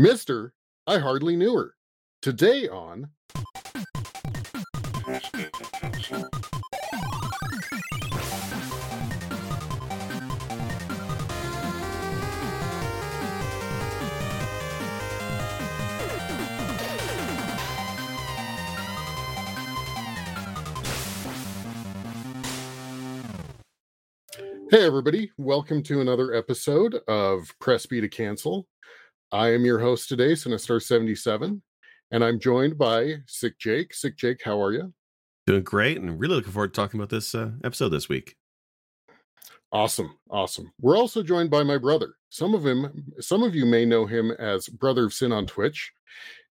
Mister, I hardly knew her. Today on. Hey, everybody. Welcome to another episode of Press B to Cancel. I am your host today, Sinistar77, and I'm joined by Sick Jake. Sick Jake, how are you? Doing great, and really looking forward to talking about this uh, episode this week. Awesome, awesome. We're also joined by my brother. Some of him, some of you may know him as Brother of Sin on Twitch.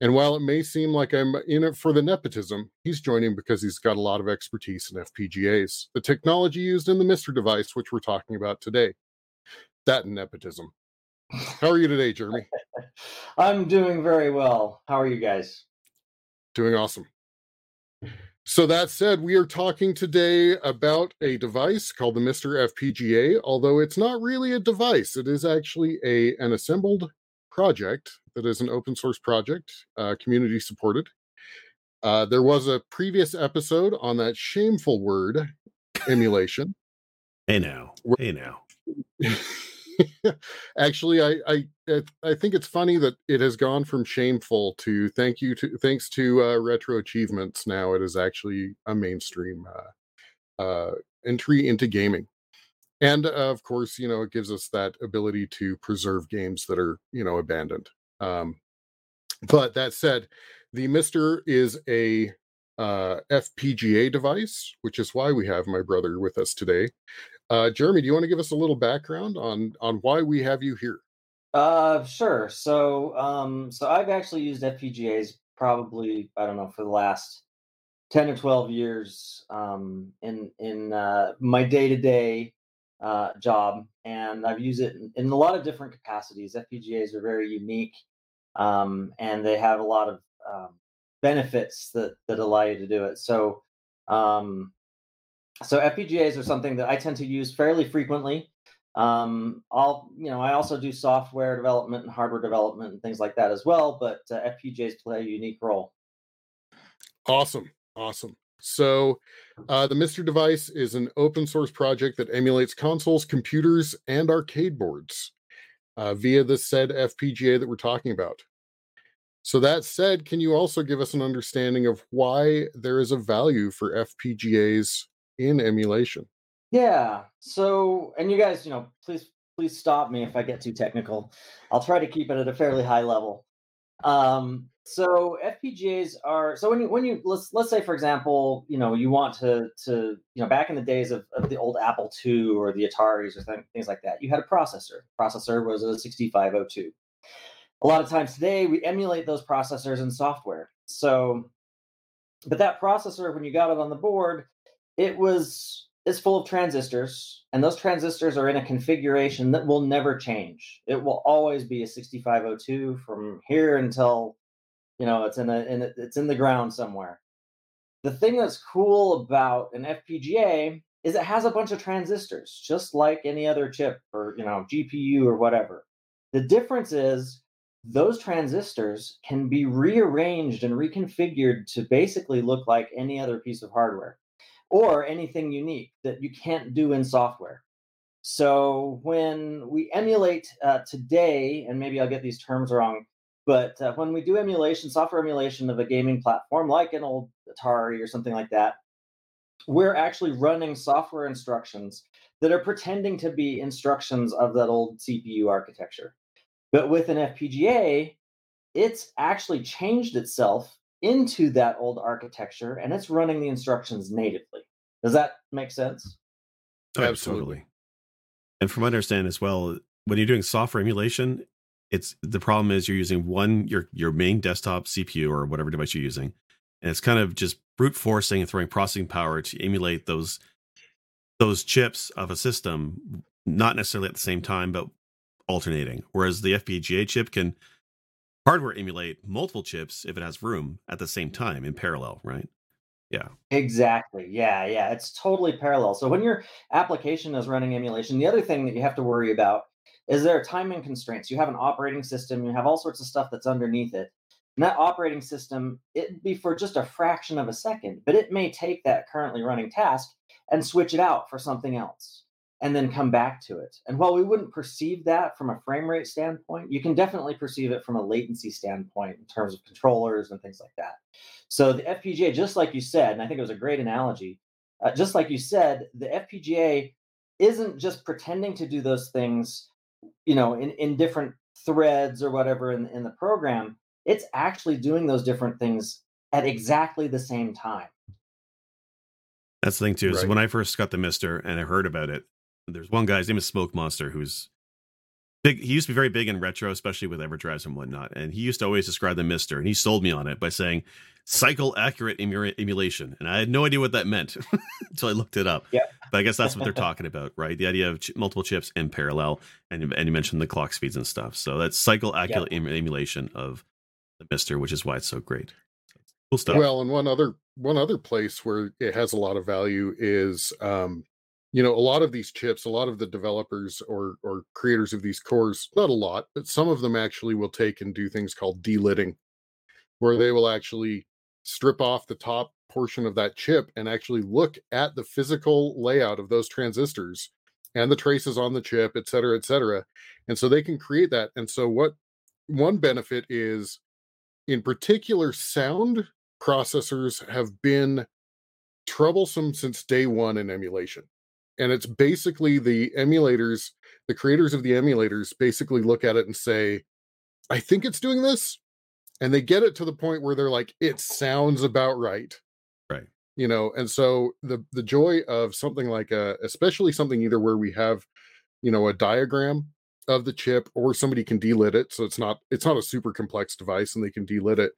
And while it may seem like I'm in it for the nepotism, he's joining because he's got a lot of expertise in FPGAs, the technology used in the Mister device, which we're talking about today. That and nepotism. How are you today, Jeremy? I'm doing very well. How are you guys? Doing awesome. So that said, we are talking today about a device called the Mister FPGA, although it's not really a device. It is actually a an assembled project that is an open source project, uh, community supported. Uh, there was a previous episode on that shameful word, emulation. Hey now, hey now. Actually, I, I I think it's funny that it has gone from shameful to thank you to thanks to uh, retro achievements. Now it is actually a mainstream uh, uh, entry into gaming and uh, of course you know it gives us that ability to preserve games that are you know abandoned um, but that said the mister is a uh, fpga device which is why we have my brother with us today uh, jeremy do you want to give us a little background on on why we have you here uh sure so um so i've actually used fpgas probably i don't know for the last 10 or 12 years um in in uh my day-to-day uh, job, and I've used it in, in, a lot of different capacities. FPGAs are very unique, um, and they have a lot of um, benefits that that allow you to do it. So, um, so FPGAs are something that I tend to use fairly frequently. Um, I'll, you know, I also do software development and hardware development and things like that as well. But uh, FPGAs play a unique role. Awesome, awesome. So, uh, the Mister device is an open source project that emulates consoles, computers, and arcade boards uh, via the said FPGA that we're talking about. So, that said, can you also give us an understanding of why there is a value for FPGAs in emulation? Yeah. So, and you guys, you know, please, please stop me if I get too technical. I'll try to keep it at a fairly high level. Um, so FPGAs are so when you when you let's let's say for example you know you want to to you know back in the days of, of the old Apple II or the Ataris or th- things like that you had a processor. Processor was a 6502. A lot of times today we emulate those processors in software. So, but that processor when you got it on the board, it was is full of transistors, and those transistors are in a configuration that will never change. It will always be a 6502 from here until you know it's in a, in a it's in the ground somewhere. The thing that's cool about an fpga is it has a bunch of transistors just like any other chip or you know gpu or whatever. The difference is those transistors can be rearranged and reconfigured to basically look like any other piece of hardware or anything unique that you can't do in software so when we emulate uh, today and maybe i'll get these terms wrong but uh, when we do emulation, software emulation of a gaming platform like an old Atari or something like that, we're actually running software instructions that are pretending to be instructions of that old CPU architecture. But with an FPGA, it's actually changed itself into that old architecture and it's running the instructions natively. Does that make sense? Oh, absolutely. And from my understanding as well, when you're doing software emulation, it's the problem is you're using one your your main desktop CPU or whatever device you're using, and it's kind of just brute forcing and throwing processing power to emulate those those chips of a system, not necessarily at the same time, but alternating. Whereas the FPGA chip can hardware emulate multiple chips if it has room at the same time in parallel, right? Yeah. Exactly. Yeah, yeah. It's totally parallel. So when your application is running emulation, the other thing that you have to worry about is there are timing constraints. You have an operating system, you have all sorts of stuff that's underneath it. And that operating system, it'd be for just a fraction of a second, but it may take that currently running task and switch it out for something else and then come back to it. And while we wouldn't perceive that from a frame rate standpoint, you can definitely perceive it from a latency standpoint in terms of controllers and things like that. So the FPGA, just like you said, and I think it was a great analogy, uh, just like you said, the FPGA isn't just pretending to do those things, you know, in, in different threads or whatever in, in the program. It's actually doing those different things at exactly the same time. That's the thing too. Is right. when I first got the Mister and I heard about it, there's one guy. His name is Smoke Monster, who's big. He used to be very big in retro, especially with EverDrives and whatnot. And he used to always describe the Mister, and he sold me on it by saying cycle accurate emu- emulation, and I had no idea what that meant until I looked it up. Yeah. But I guess that's what they're talking about, right? The idea of ch- multiple chips in parallel, and and you mentioned the clock speeds and stuff. So that's cycle accurate em- emulation of the Mister, which is why it's so great. Cool stuff. Well, and one other one other place where it has a lot of value is um, you know a lot of these chips a lot of the developers or or creators of these cores not a lot but some of them actually will take and do things called delidding where they will actually strip off the top portion of that chip and actually look at the physical layout of those transistors and the traces on the chip et cetera et cetera and so they can create that and so what one benefit is in particular sound processors have been troublesome since day one in emulation. And it's basically the emulators, the creators of the emulators basically look at it and say, I think it's doing this. And they get it to the point where they're like, it sounds about right. Right. You know, and so the the joy of something like a especially something either where we have, you know, a diagram of the chip or somebody can delid it so it's not it's not a super complex device and they can delid it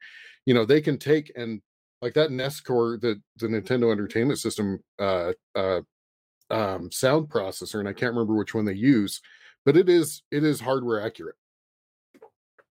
you know they can take and like that nest core the the nintendo entertainment system uh uh um sound processor and i can't remember which one they use but it is it is hardware accurate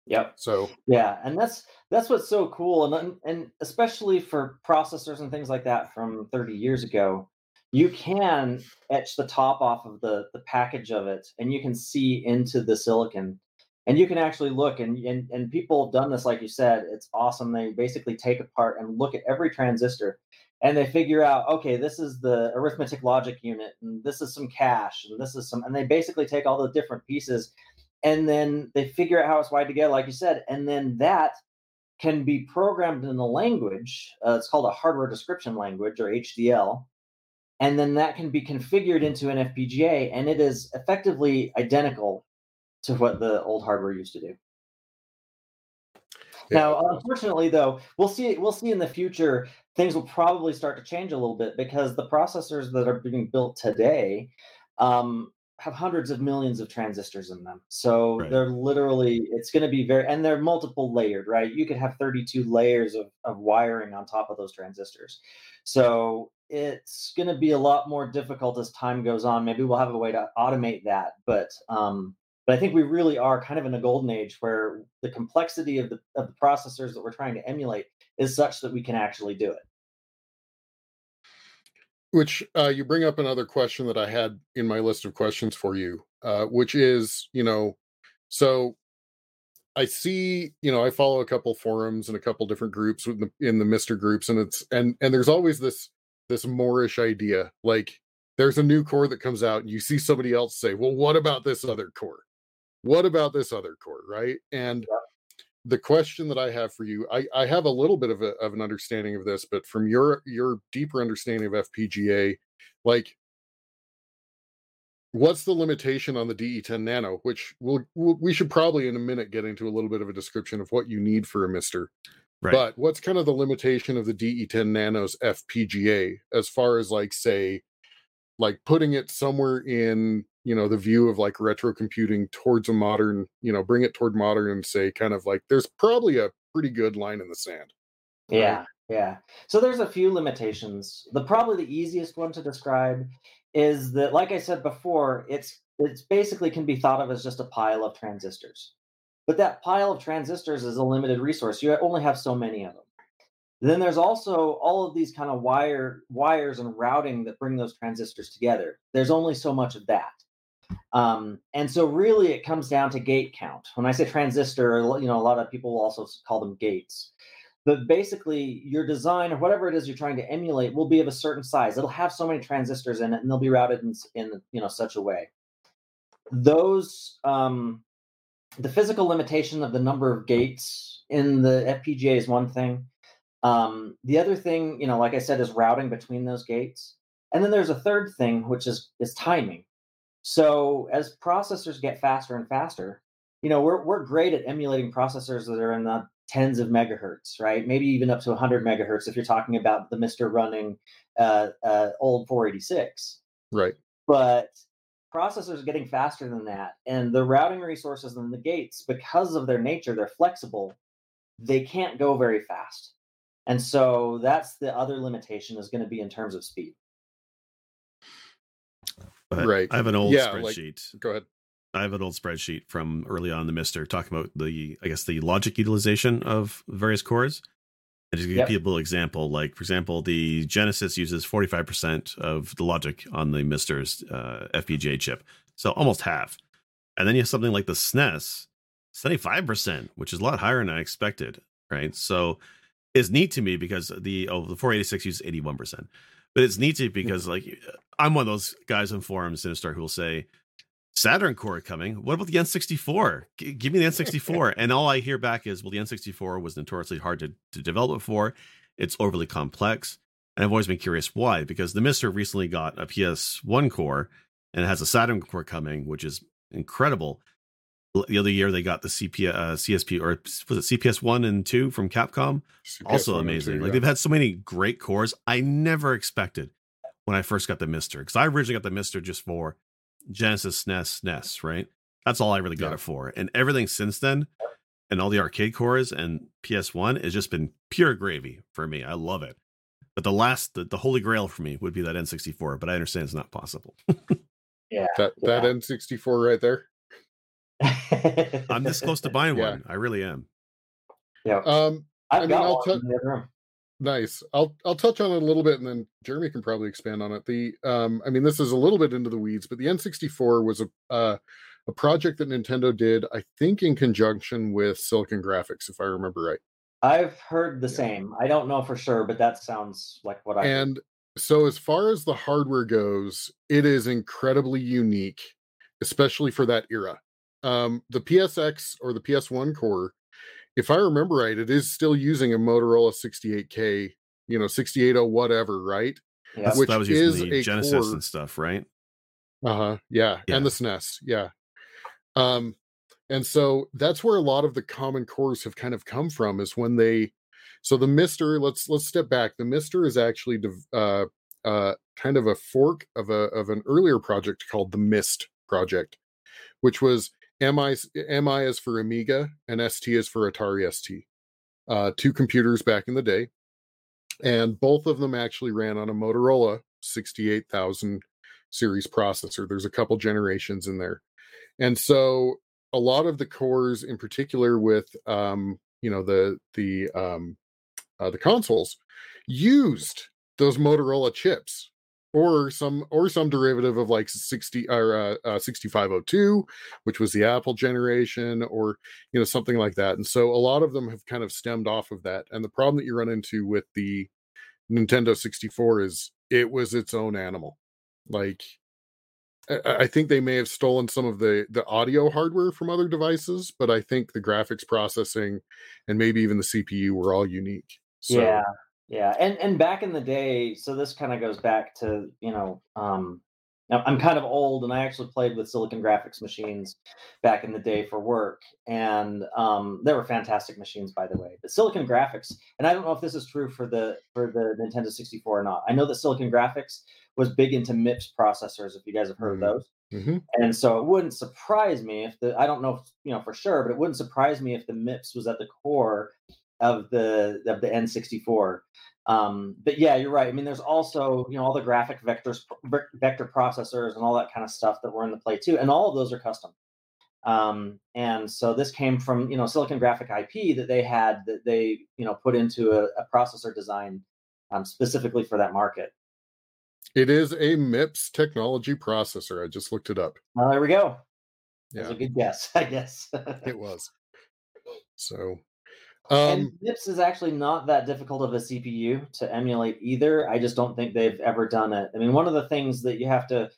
Yep. So yeah, and that's that's what's so cool, and and especially for processors and things like that from 30 years ago, you can etch the top off of the the package of it and you can see into the silicon and you can actually look and, and and people have done this like you said it's awesome they basically take apart and look at every transistor and they figure out okay this is the arithmetic logic unit and this is some cache and this is some and they basically take all the different pieces and then they figure out how it's wired together like you said and then that can be programmed in a language uh, it's called a hardware description language or hdl and then that can be configured into an FPGA, and it is effectively identical to what the old hardware used to do. Now, unfortunately, though, we'll see. We'll see in the future things will probably start to change a little bit because the processors that are being built today um, have hundreds of millions of transistors in them. So right. they're literally, it's going to be very, and they're multiple layered, right? You could have 32 layers of, of wiring on top of those transistors. So it's going to be a lot more difficult as time goes on. Maybe we'll have a way to automate that, but um, but I think we really are kind of in a golden age where the complexity of the of the processors that we're trying to emulate is such that we can actually do it. Which uh, you bring up another question that I had in my list of questions for you, uh, which is, you know, so I see, you know, I follow a couple forums and a couple different groups in the, in the Mister groups, and it's and and there's always this this Moorish idea. Like there's a new core that comes out, and you see somebody else say, "Well, what about this other core? What about this other core?" Right? And yeah. The question that I have for you, I, I have a little bit of, a, of an understanding of this, but from your your deeper understanding of FPGA, like what's the limitation on the DE10 Nano? Which we'll, we'll, we should probably in a minute get into a little bit of a description of what you need for a Mister. Right. But what's kind of the limitation of the DE10 Nano's FPGA as far as like say like putting it somewhere in, you know, the view of like retro computing towards a modern, you know, bring it toward modern and say kind of like there's probably a pretty good line in the sand. Right? Yeah. Yeah. So there's a few limitations. The probably the easiest one to describe is that like I said before, it's it's basically can be thought of as just a pile of transistors. But that pile of transistors is a limited resource. You only have so many of them. Then there's also all of these kind of wire wires and routing that bring those transistors together. There's only so much of that. Um, and so really it comes down to gate count. When I say transistor, you know, a lot of people will also call them gates. But basically, your design or whatever it is you're trying to emulate will be of a certain size. It'll have so many transistors in it, and they'll be routed in, in you know such a way. Those um, the physical limitation of the number of gates in the FPGA is one thing. Um, the other thing, you know, like I said, is routing between those gates. And then there's a third thing, which is is timing. So as processors get faster and faster, you know, we're we're great at emulating processors that are in the tens of megahertz, right? Maybe even up to 100 megahertz if you're talking about the MiSTer running uh, uh, old 486. Right. But processors are getting faster than that, and the routing resources and the gates, because of their nature, they're flexible. They can't go very fast, and so that's the other limitation is going to be in terms of speed. But Right. I have an old Yeah, like- spreadsheet. Go ahead. I have an old spreadsheet from early on in the Mister talking about the, I guess, the logic utilization of various cores. And just give Yep. people an example, like for example, the Genesis uses 45% of the logic on the Mister's uh, FPGA chip, so almost half. And then you have something like the SNES, 75%, which is a lot higher than I expected, right? So it's neat to me because the oh the 486 uses 81%. But it's neat to because like I'm one of those guys on forums, Sinistar, who will say, Saturn core coming. What about the N64? G- give me the N64. and all I hear back is, well, the N64 was notoriously hard to, to develop for. It's overly complex. And I've always been curious why, because the Mister recently got a PS1 core and it has a Saturn core coming, which is incredible. L- The other year they got the CP, uh, CSP or was it CPS one and two from Capcom? also CPS1 and amazing. 2, Like yeah. they've had so many great cores. I never expected when I first got the Mister because I originally got the Mister just for Genesis, SNES, NES, right? That's all I really got Yeah. it for. And everything since then, and all the arcade cores and PS1 has just been pure gravy for me. I love it. But the last, the, the holy grail for me would be that N64, but I understand it's not possible. Yeah. that that Yeah. N64 right there. I'm this close to buying Yeah. one. I really am. Yeah. Um, I've I mean, got I'll one tell- in the other room. Nice. I'll I'll touch on it a little bit, and then Jeremy can probably expand on it. The um, I mean, this is a little bit into the weeds, but the N64 was a uh, a project that Nintendo did, I think, in conjunction with Silicon Graphics, if I remember right. I've heard the Yeah. same. I don't know for sure, but that sounds like what I. heard. And so, as far as the hardware goes, it is incredibly unique, especially for that era. Um, the PSX or the PS1 core, if I remember right, it is still using a Motorola 68K, you know, 68 whatever, right? Yeah. Which that was is using the Genesis core- and stuff, right? Uh-huh. Yeah. Yeah. And the SNES. Yeah. Um, and so that's where a lot of the common cores have kind of come from is when they so the Mister, let's let's step back. The Mister is actually dev- uh uh kind of a fork of a of an earlier project called the Mist project, which was MI MI is for Amiga and ST is for Atari ST. Uh two computers back in the day. And both of them actually ran on a Motorola 68000 series processor. There's a couple generations in there. And so a lot of the cores in particular with um you know the the um uh, the consoles used those Motorola chips or some or some derivative of like 60 or uh, uh 6502 which was the Apple generation or you know something like that. And so a lot of them have kind of stemmed off of that. And the problem that you run into with the Nintendo 64 is it was its own animal. Like I I think they may have stolen some of the the audio hardware from other devices, but I think the graphics processing and maybe even the CPU were all unique. So, yeah yeah and and back in the day so this kind of goes back to you know um i'm kind of old and i actually played with silicon graphics machines back in the day for work and um they were fantastic machines by the way but silicon graphics and i don't know if this is true for the for the nintendo 64 or not i know that silicon graphics was big into mips processors if you guys have heard Mhm. of those mhm. and so it wouldn't surprise me if the I don't know if, you know for sure, but it wouldn't surprise me if the MIPS was at the core of the of the N64. Um, but yeah, you're right. I mean, there's also you know all the graphic vectors, vector processors, and all that kind of stuff that were in the play too, and all of those are custom. Um, and so this came from you know Silicon Graphic IP that they had that they you know put into a, a processor design um, specifically for that market. It is a MIPS technology processor. I just looked it up. Well, there we go. That's Yeah, a good guess, I guess. it was. So, and um, MIPS is actually not that difficult of a CPU to emulate either. I just don't think they've ever done it. I mean, one of the things that you have to,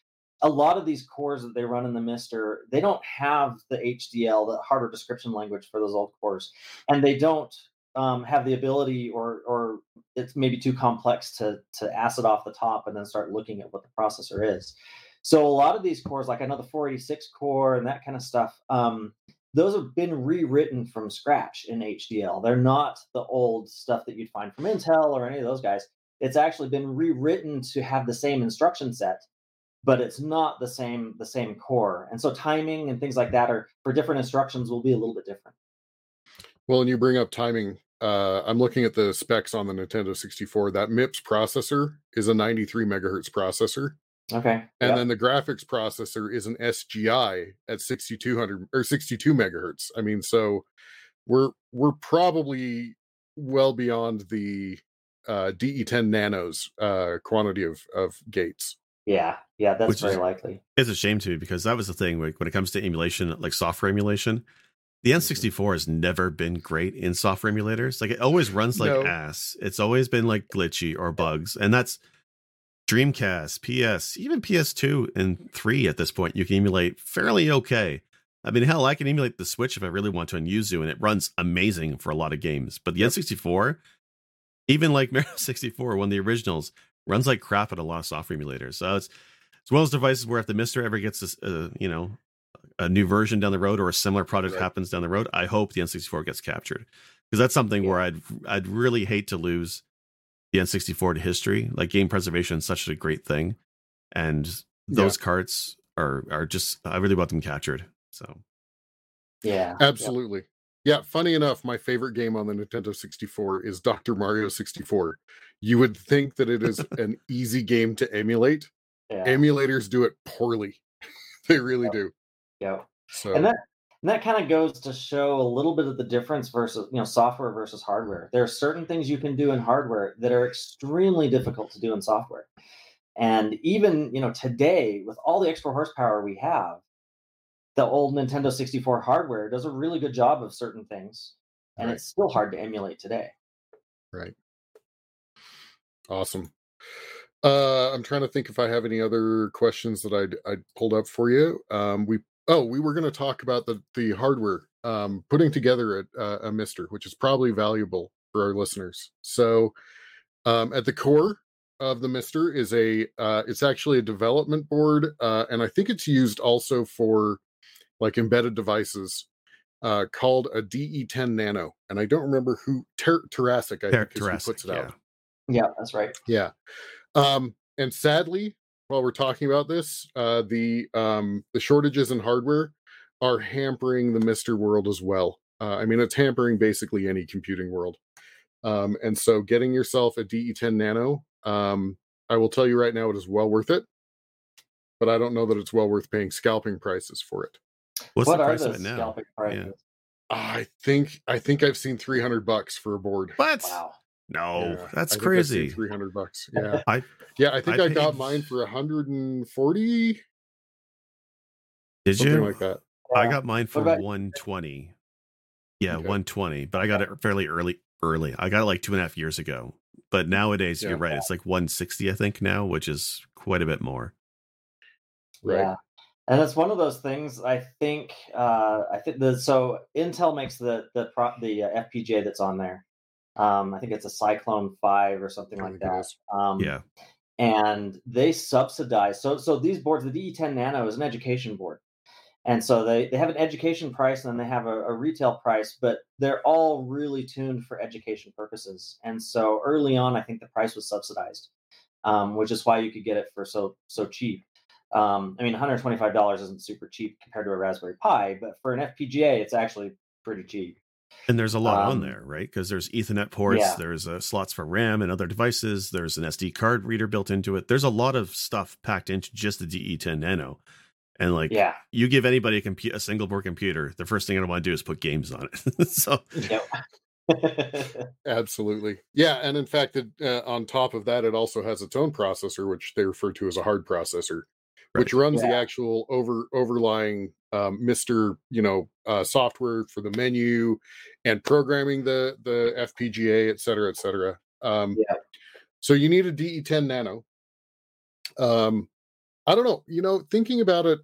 a lot of these cores that they run in the Mister, they don't have the HDL, the hardware description language for those old cores, and they don't um, have the ability, or or it's maybe too complex to to acid off the top and then start looking at what the processor is. So a lot of these cores, like I know the 486 core and that kind of stuff, um, those have been rewritten from scratch in HDL. They're not the old stuff that you'd find from Intel or any of those guys. It's actually been rewritten to have the same instruction set, but it's not the same the same core. And so timing and things like that are for different instructions will be a little bit different. well, and you bring up timing. Uh, I'm looking at the specs on the Nintendo 64. That MIPS processor is a 93 megahertz processor. Okay. And Yep. then the graphics processor is an SGI at 6200 or 62 megahertz. I mean, so we're we're probably well beyond the uh, DE10 nanos uh, quantity of of gates. yeah, yeah, that's Which very is- likely. It's a shame too because that was the thing like, when it comes to emulation, like software emulation. The N64 has never been great in software emulators. Like it always runs like No. ass. It's always been like glitchy or bugs, and that's Dreamcast, PS, even PS2 and 3 at this point. You can emulate fairly okay. I mean, hell, I can emulate the Switch if I really want to on Yuzu, and it runs amazing for a lot of games. But the N64, even like Mario 64, one of the originals, runs like crap at a lot of software emulators. So it's it's one of those devices where if the Mister ever gets this, uh, you know, a new version down the road or a similar product Right. happens down the road, I hope the N64 gets captured because that's something where I'd I'd really hate to lose the N64 to history. Like game preservation is such a great thing, and those carts are are just I really want them captured. So Yeah. yep. Absolutely. Yeah, funny enough, my favorite game on the Nintendo 64 is Dr. Mario 64. You would think that it is an easy game to emulate. Yeah. Emulators do it poorly. they really Yep. do. yeah. So and that and that kind of goes to show a little bit of the difference versus you know software versus hardware there are certain things you can do in hardware that are extremely difficult to do in software and even you know today with all the extra horsepower we have the old nintendo 64 hardware does a really good job of certain things and Right. it's still hard to emulate today right. Awesome. Uh I'm trying to think if I have any other questions that I'd I'd pulled up for you. Um we oh, we were going to talk about the the hardware um putting together a, a, a mister, which is probably valuable for our listeners. So um at the core of the mister is a uh it's actually a development board uh and I think it's used also for like embedded devices uh called a DE10 Nano and I don't remember who Ter- Terasic I Ter- think is who puts it Terasic, out. yeah that's right Yeah. Um, and sadly, while we're talking about this, uh, the um, the shortages in hardware are hampering the Mister world as well. Uh, I mean, it's hampering basically any computing world. Um, and so, getting yourself a DE10 Nano, um, I will tell you right now, it is well worth it. But I don't know that it's well worth paying scalping prices for it. what's what the are price the of it now? scalping prices I think I think I've seen 300 bucks for a board. What? wow No, Yeah, that's I think I've seen crazy. 300 bucks. Yeah. I Yeah, I think I I, got paid- mine for 140 did something you? like that. I got mine for about- 120. Yeah, Okay. 120. But I got it fairly early. Early. I got it like two and a half years ago. But nowadays, Yeah. you're right. It's like 160, I think now, which is quite a bit more. Right. Yeah. And it's one of those things. I think. Uh, I think the so Intel makes the the pro, the uh, FPGA that's on there. Um, I think it's a Cyclone Five or something like that. Um, Yeah. and they subsidize. So so these boards, the DE10 Nano is an education board, and so they they have an education price and then they have a, a retail price, but they're all really tuned for education purposes. And so early on, I think the price was subsidized, um, which is why you could get it for so so cheap. Um, I mean, $125 isn't super cheap compared to a Raspberry Pi, but for an FPGA, it's actually pretty cheap. And there's a lot on Um, there, right? Because there's Ethernet ports, Yeah. there's uh, slots for RAM and other devices, there's an SD card reader built into it. There's a lot of stuff packed into just the DE10 Nano. And like, Yeah. you give anybody a, compu- a single board computer, the first thing I want to do is put games on it. so Absolutely. Yeah, and in fact, it, uh, on top of that, it also has its own processor, which they refer to as a hard processor, which runs the actual over overlying um, Mister, you know, uh, software for the menu and programming the the FPGA, et cetera, et cetera. Um, Yeah. So you need a DE10 Nano. Um, I don't know. You know, thinking about it,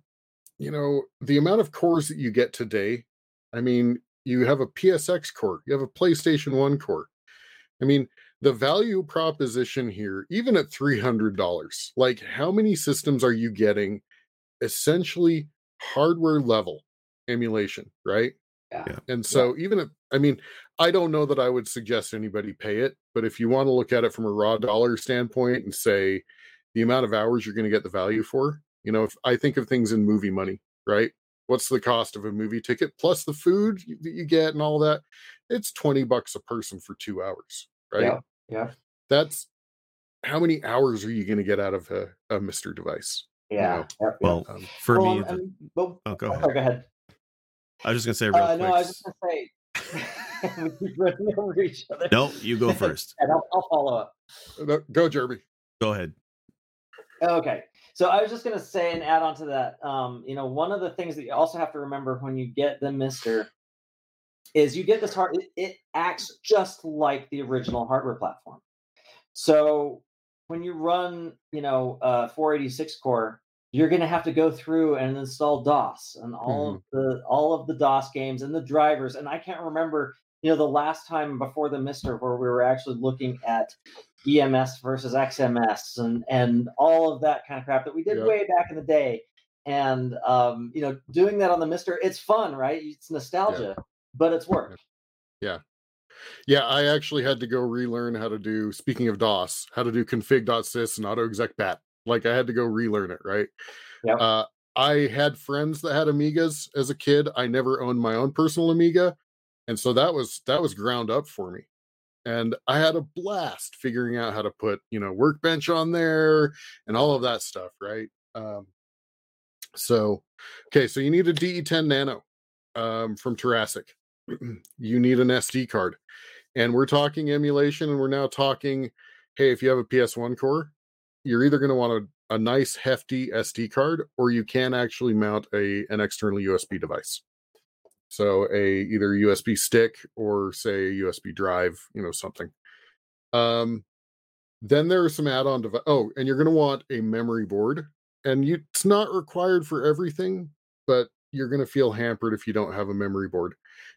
you know, the amount of cores that you get today. I mean, you have a PSX core, you have a PlayStation 1 core. I mean, the value proposition here, even at $300, like how many systems are you getting essentially hardware level emulation, right? Yeah. Yeah. And so, even if, I mean, I don't know that I would suggest anybody pay it, but if you want to look at it from a raw dollar standpoint and say the amount of hours you're going to get the value for, you know, if I think of things in movie money, right? What's the cost of a movie ticket plus the food that you get and all that? It's 20 bucks a person for two hours, right? Yeah. Yeah. That's how many hours are you going to get out of a, a Mr. device? Yeah. know, yeah, yeah. Well, Um, for Well, me, the, um, well, oh, go oh, ahead. go ahead. I was just gonna say real Uh, quick. no, I was just gonna say we keep running over each other. No, you go first. and I'll, I'll follow up. no, Go, Jeremy. Go ahead. Okay. So I was just going to say and add on to that. Um, you know, one of the things that you also have to remember when you get the Mister is you get this hard. It, it acts just like the original hardware platform. So when you run, you know, uh, 486 core, you're going to have to go through and install DOS and all of the all of the DOS games and the drivers. And I can't remember, you know, the last time before the Mister where we were actually looking at EMS versus XMS and and all of that kind of crap that we did Yep. way back in the day. And um, you know, doing that on the Mister, it's fun, right? It's nostalgia, but it's work. Yeah, Yeah, I actually had to go relearn how to do, speaking of DOS, how to do config.sys and autoexec bat. Like I had to go relearn it, right? Yep. Uh, I had friends that had Amigas as a kid. I never owned my own personal Amiga. And so that was that was ground up for me. And I had a blast figuring out how to put, you know, workbench on there and all of that stuff, right? Um, so okay, so you need a DE10 Nano um, from Terasic. you need an SD card. And we're talking emulation and we're now talking hey if you have a ps1 core you're either going to want a, a nice hefty sd card or you can actually mount a an external usb device. So a either usb stick or say a usb drive you know something. Um then there are some add-on device oh and you're going to want a memory board and you, it's not required for everything but you're going to feel hampered if you don't have a memory board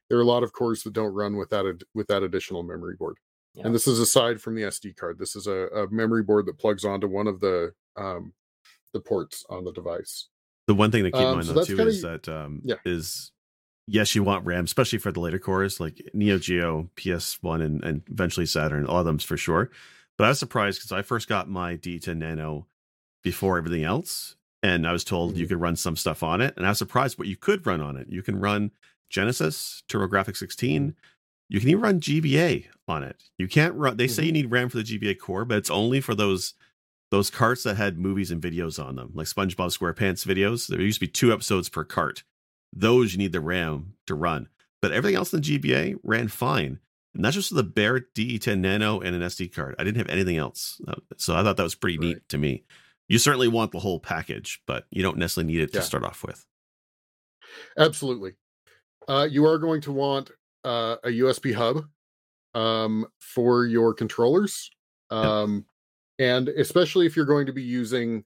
there are a lot of cores that don't run without a with that additional memory board Yeah. and this is aside from the sd card this is a, a memory board that plugs onto one of the um the ports on the device The one thing to keep in Um, mind so though too kinda- is that um Yeah. is yes, you want RAM, especially for the later cores like Neo Geo, PS1, and, and eventually Saturn, all of them's for sure. But I was surprised because I first got my DE10 Nano before everything else, and I was told you Mhm. could run some stuff on it, and I was surprised what you could run on it. You can run Genesis, TurboGrafx 16. You can even run GBA on it. You can't run. They say Mhm. you need RAM for the GBA core, but it's only for those those carts that had movies and videos on them, like SpongeBob SquarePants videos. There used to be two episodes per cart. Those you need the RAM to run, but everything else in the GBA ran fine. And that's just the bare DE10 Nano and an SD card. I didn't have anything else, Uh, so I thought that was pretty neat to me. You certainly want the whole package, but you don't necessarily need it Yeah. to start off with. absolutely uh you are going to want uh, a usb hub um for your controllers um and especially if you're going to be using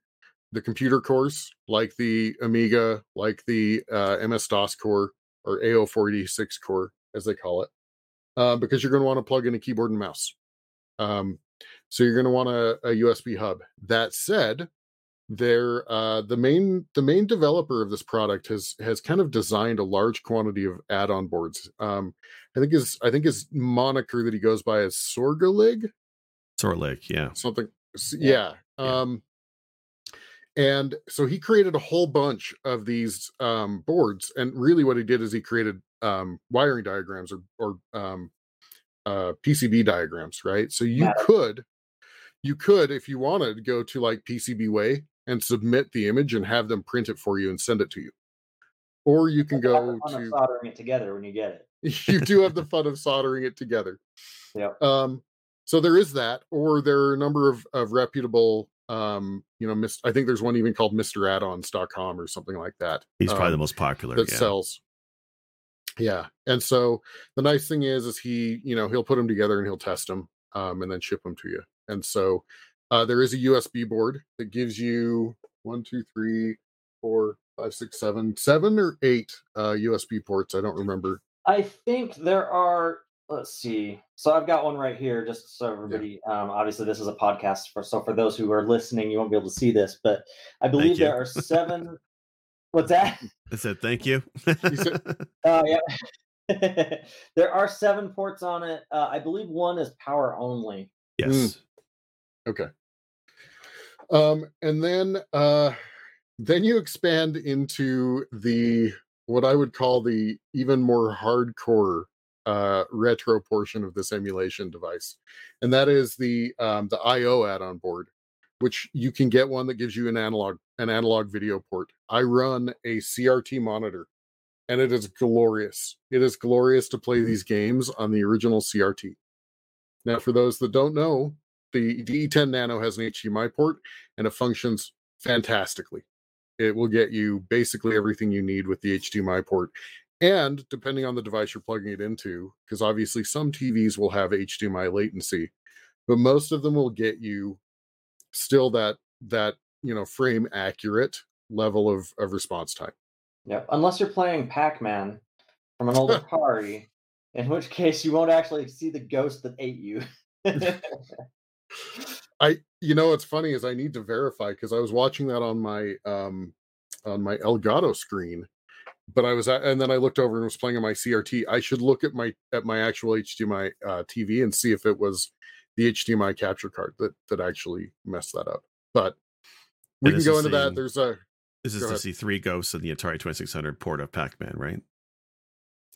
the computer cores like the amiga like the uh, ms dos core or ao486 core as they call it uh, because you're going to want to plug in a keyboard and mouse. Um, so you're going to want a, a usb hub. That said they're uh, the main the main developer of this product has has kind of designed a large quantity of add-on boards um, i think his i think his moniker that he goes by is Sorgelig Sort of like, yeah. something Yeah. yeah, Yeah. um and so he created a whole bunch of these um boards and really what he did is he created um wiring diagrams or or um uh pcb diagrams right so you Got it. could you could if you wanted go to like pcb way and submit the image and have them print it for you and send it to you or you can go to soldering it together when you get it. you do have the fun of soldering it together. Yeah. Um, so there is that, or there are a number of, of reputable, um, you know, mis- I think there's one even called MrAddons.com or something like that. He's probably um, the most popular. that yeah. sells. Yeah, and so the nice thing is, is he, you know, he'll put them together and he'll test them, um, and then ship them to you. And so uh, there is a USB board that gives you one, two, three, four, five, six, seven, seven or eight uh, USB ports. I don't remember. I think there are. Let's see. So I've got one right here, just so everybody. Um, obviously, this is a podcast for so for those who are listening, you won't be able to see this, but I believe there are seven. What's that? I said thank you. said- Oh yeah. there are seven ports on it. Uh, I believe one is power only. yes. Okay. Um, and then uh then you expand into the what I would call the even more hardcore uh retro portion of this emulation device. And that is the um the IO add-on board, which you can get one that gives you an analog an analog video port. I run a CRT monitor and it is glorious. It is glorious to play these games on the original CRT. Now, for those that don't know, the, the E10 Nano has an HDMI port and it functions fantastically. It will get you basically everything you need with the HDMI port. And depending on the device you're plugging it into, because obviously some TVs will have HDMI latency, but most of them will get you still that that you know frame accurate level of, of response time. Yep. Unless you're playing Pac-Man from an old Atari, in which case you won't actually see the ghost that ate you. I you know what's funny is I need to verify because I was watching that on my um on my Elgato screen, but I was at, and then I looked over and was playing on my CRT. I should look at my at my actual HDMI uh, TV and see if it was the HDMI capture card that that actually messed that up. But we And can go into that. There's a This is see three ghosts in the Atari 2600 port of Pac-Man, right?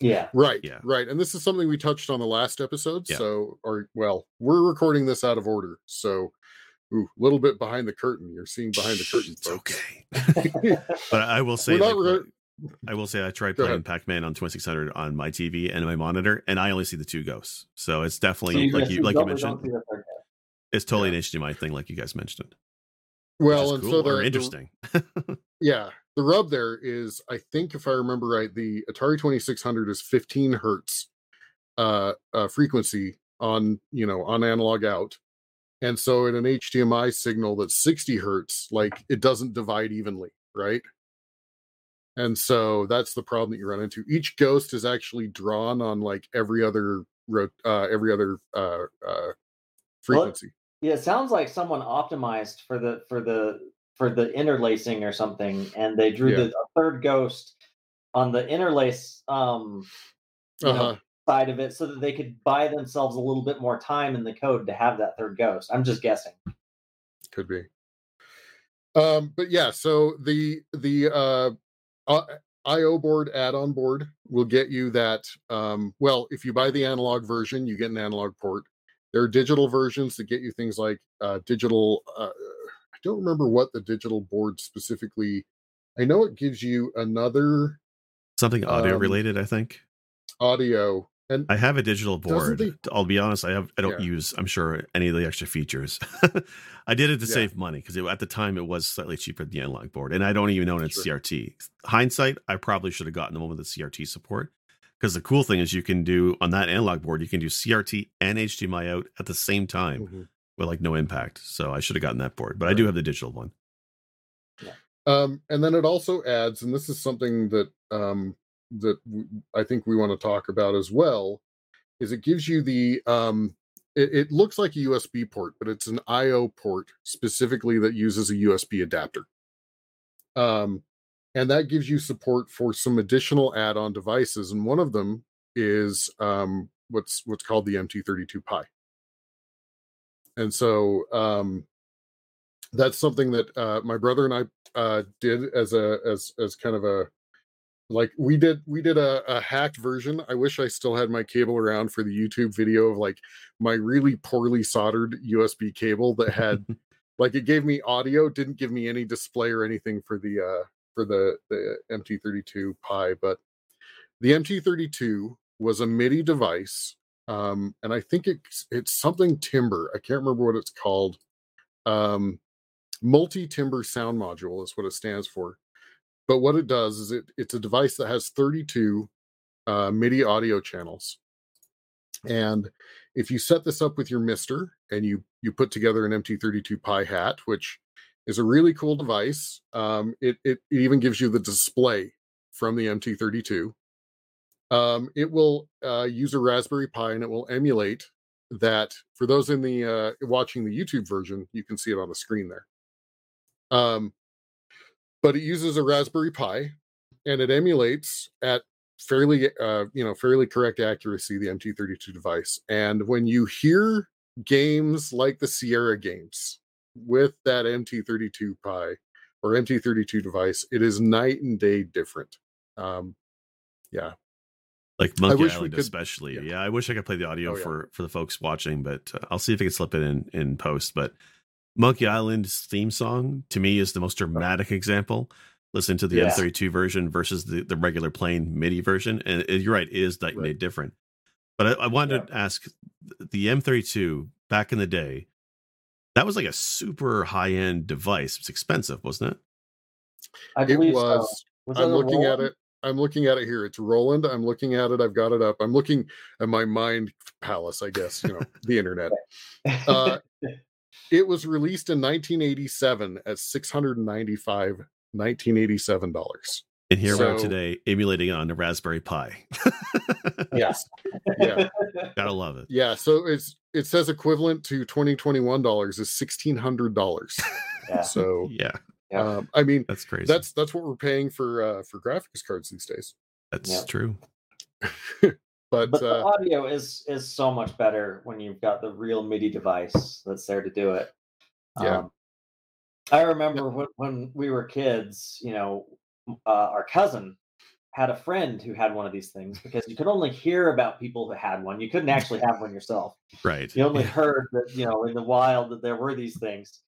Yeah. right, Yeah. right, and this is something we touched on the last episode. Yeah. So, or well, we're recording this out of order, so a little bit behind the curtain. You're seeing behind the curtain. It's okay. But I will say, like, re- I will say, I tried Go playing. Pac-Man on 2600 on my TV and my monitor, and I only see the two ghosts. So it's So definitely you're like you like you mentioned, see the third guy. it's totally an HDMI thing, like you guys mentioned. Well, Which and is so cool the, or the- interesting. yeah, the rub there is, I think if I remember right, the Atari 2600 is 15 hertz uh, uh frequency on you know on analog out, and so in an HDMI signal that's 60 hertz, like it doesn't divide evenly, right? And so that's the problem that you run into. Each ghost is actually drawn on like every other ro- uh every other uh uh frequency. Yeah, it sounds like someone optimized for the for the for the interlacing or something, and they drew Yeah. the third ghost on the interlace um you know, Uh-huh. side of it so that they could buy themselves a little bit more time in the code to have that third ghost. I'm just guessing. could be um but yeah so the the uh, uh io board add-on board will get you that um well if you buy the analog version you get an analog port there are digital versions that get you things like uh digital uh don't remember what the digital board specifically i know it gives you another Something audio Um, related, I think. audio and I have a digital board. the- I'll be honest, I have I don't Yeah. use, I'm sure, any of the extra features. I did it to Yeah. save money because at the time it was slightly cheaper than the analog board. And I don't even own it's Sure. CRT. Hindsight, I probably should have gotten the one with the CRT support. Because the cool thing is you can do on that analog board, you can do CRT and HDMI out at the same time Mhm. With like no impact. So I should have gotten that board. But I do have the digital one. Um, and then it also adds, and this is something that um, that w- I think we want to talk about as well, is it gives you the um, it, it looks like a USB port, but it's an I/O port specifically that uses a USB adapter. Um, and that gives you support for some additional add-on devices, and one of them is um, what's what's called the MT32 Pi. And so um, that's something that uh, my brother and I uh did as a as as kind of a like we did we did a, a hacked version. I wish i still had my cable around for the youtube video of like my really poorly soldered usb cable that had like it gave me audio didn't give me any display or anything for the uh for the the mt32 pi but the mt32 was a MIDI device, um, and I think it's it's something timber. I can't remember what it's called. Um, multi timber sound module is what it stands for. But what it does is it it's a device that has 32 uh, MIDI audio channels, and if you set this up with your MiSTer and you you put together an MT32 Pi hat, which is a really cool device, um, it, it it even gives you the display from the MT32. Um, it will uh, use a Raspberry Pi and it will emulate that. For those in the uh, watching the YouTube version, you can see it on the screen there. Um, but it uses a Raspberry Pi and it emulates at fairly uh, you know fairly correct accuracy the MT32 device. And when you hear games like the Sierra games with that MT32 Pi or MT32 device, it is night and day different. Um, yeah, like Monkey Island, could, especially. Yeah. yeah. I wish I could play the audio oh, yeah. for for the folks watching, but uh, I'll see if I can slip it in in post. But Monkey Island's theme song to me is the most dramatic example. Listen to the yeah. MT32 version versus the, the regular plain MIDI version, and it, you're right, it is night and day different. But I, I wanted to ask the MT32 back in the day. That was like a super high end device. It's expensive, wasn't it? I it was. So. was I'm looking at it. I'm looking at it here. It's Roland. I'm looking at it. I've got it up. I'm looking at my mind palace, I guess, you know, the internet. Uh, it was released in 1987 at 695 1987 dollars. And here so, we are today emulating on the Raspberry Pi. yes. Yeah. Gotta love it. Yeah. So it's it says equivalent to 2021 dollars is sixteen hundred dollars. Yeah. So yeah. Um, I mean, that's crazy. That's that's what we're paying for uh, for graphics cards these days. That's yeah. true. but, but uh, the audio is is so much better when you've got the real MIDI device that's there to do it. Yeah. Um, I remember when, when we were kids, you know, uh, our cousin had a friend who had one of these things because you could only hear about people who had one. You couldn't actually have one yourself. Right. You only heard that, you know, in the wild that there were these things.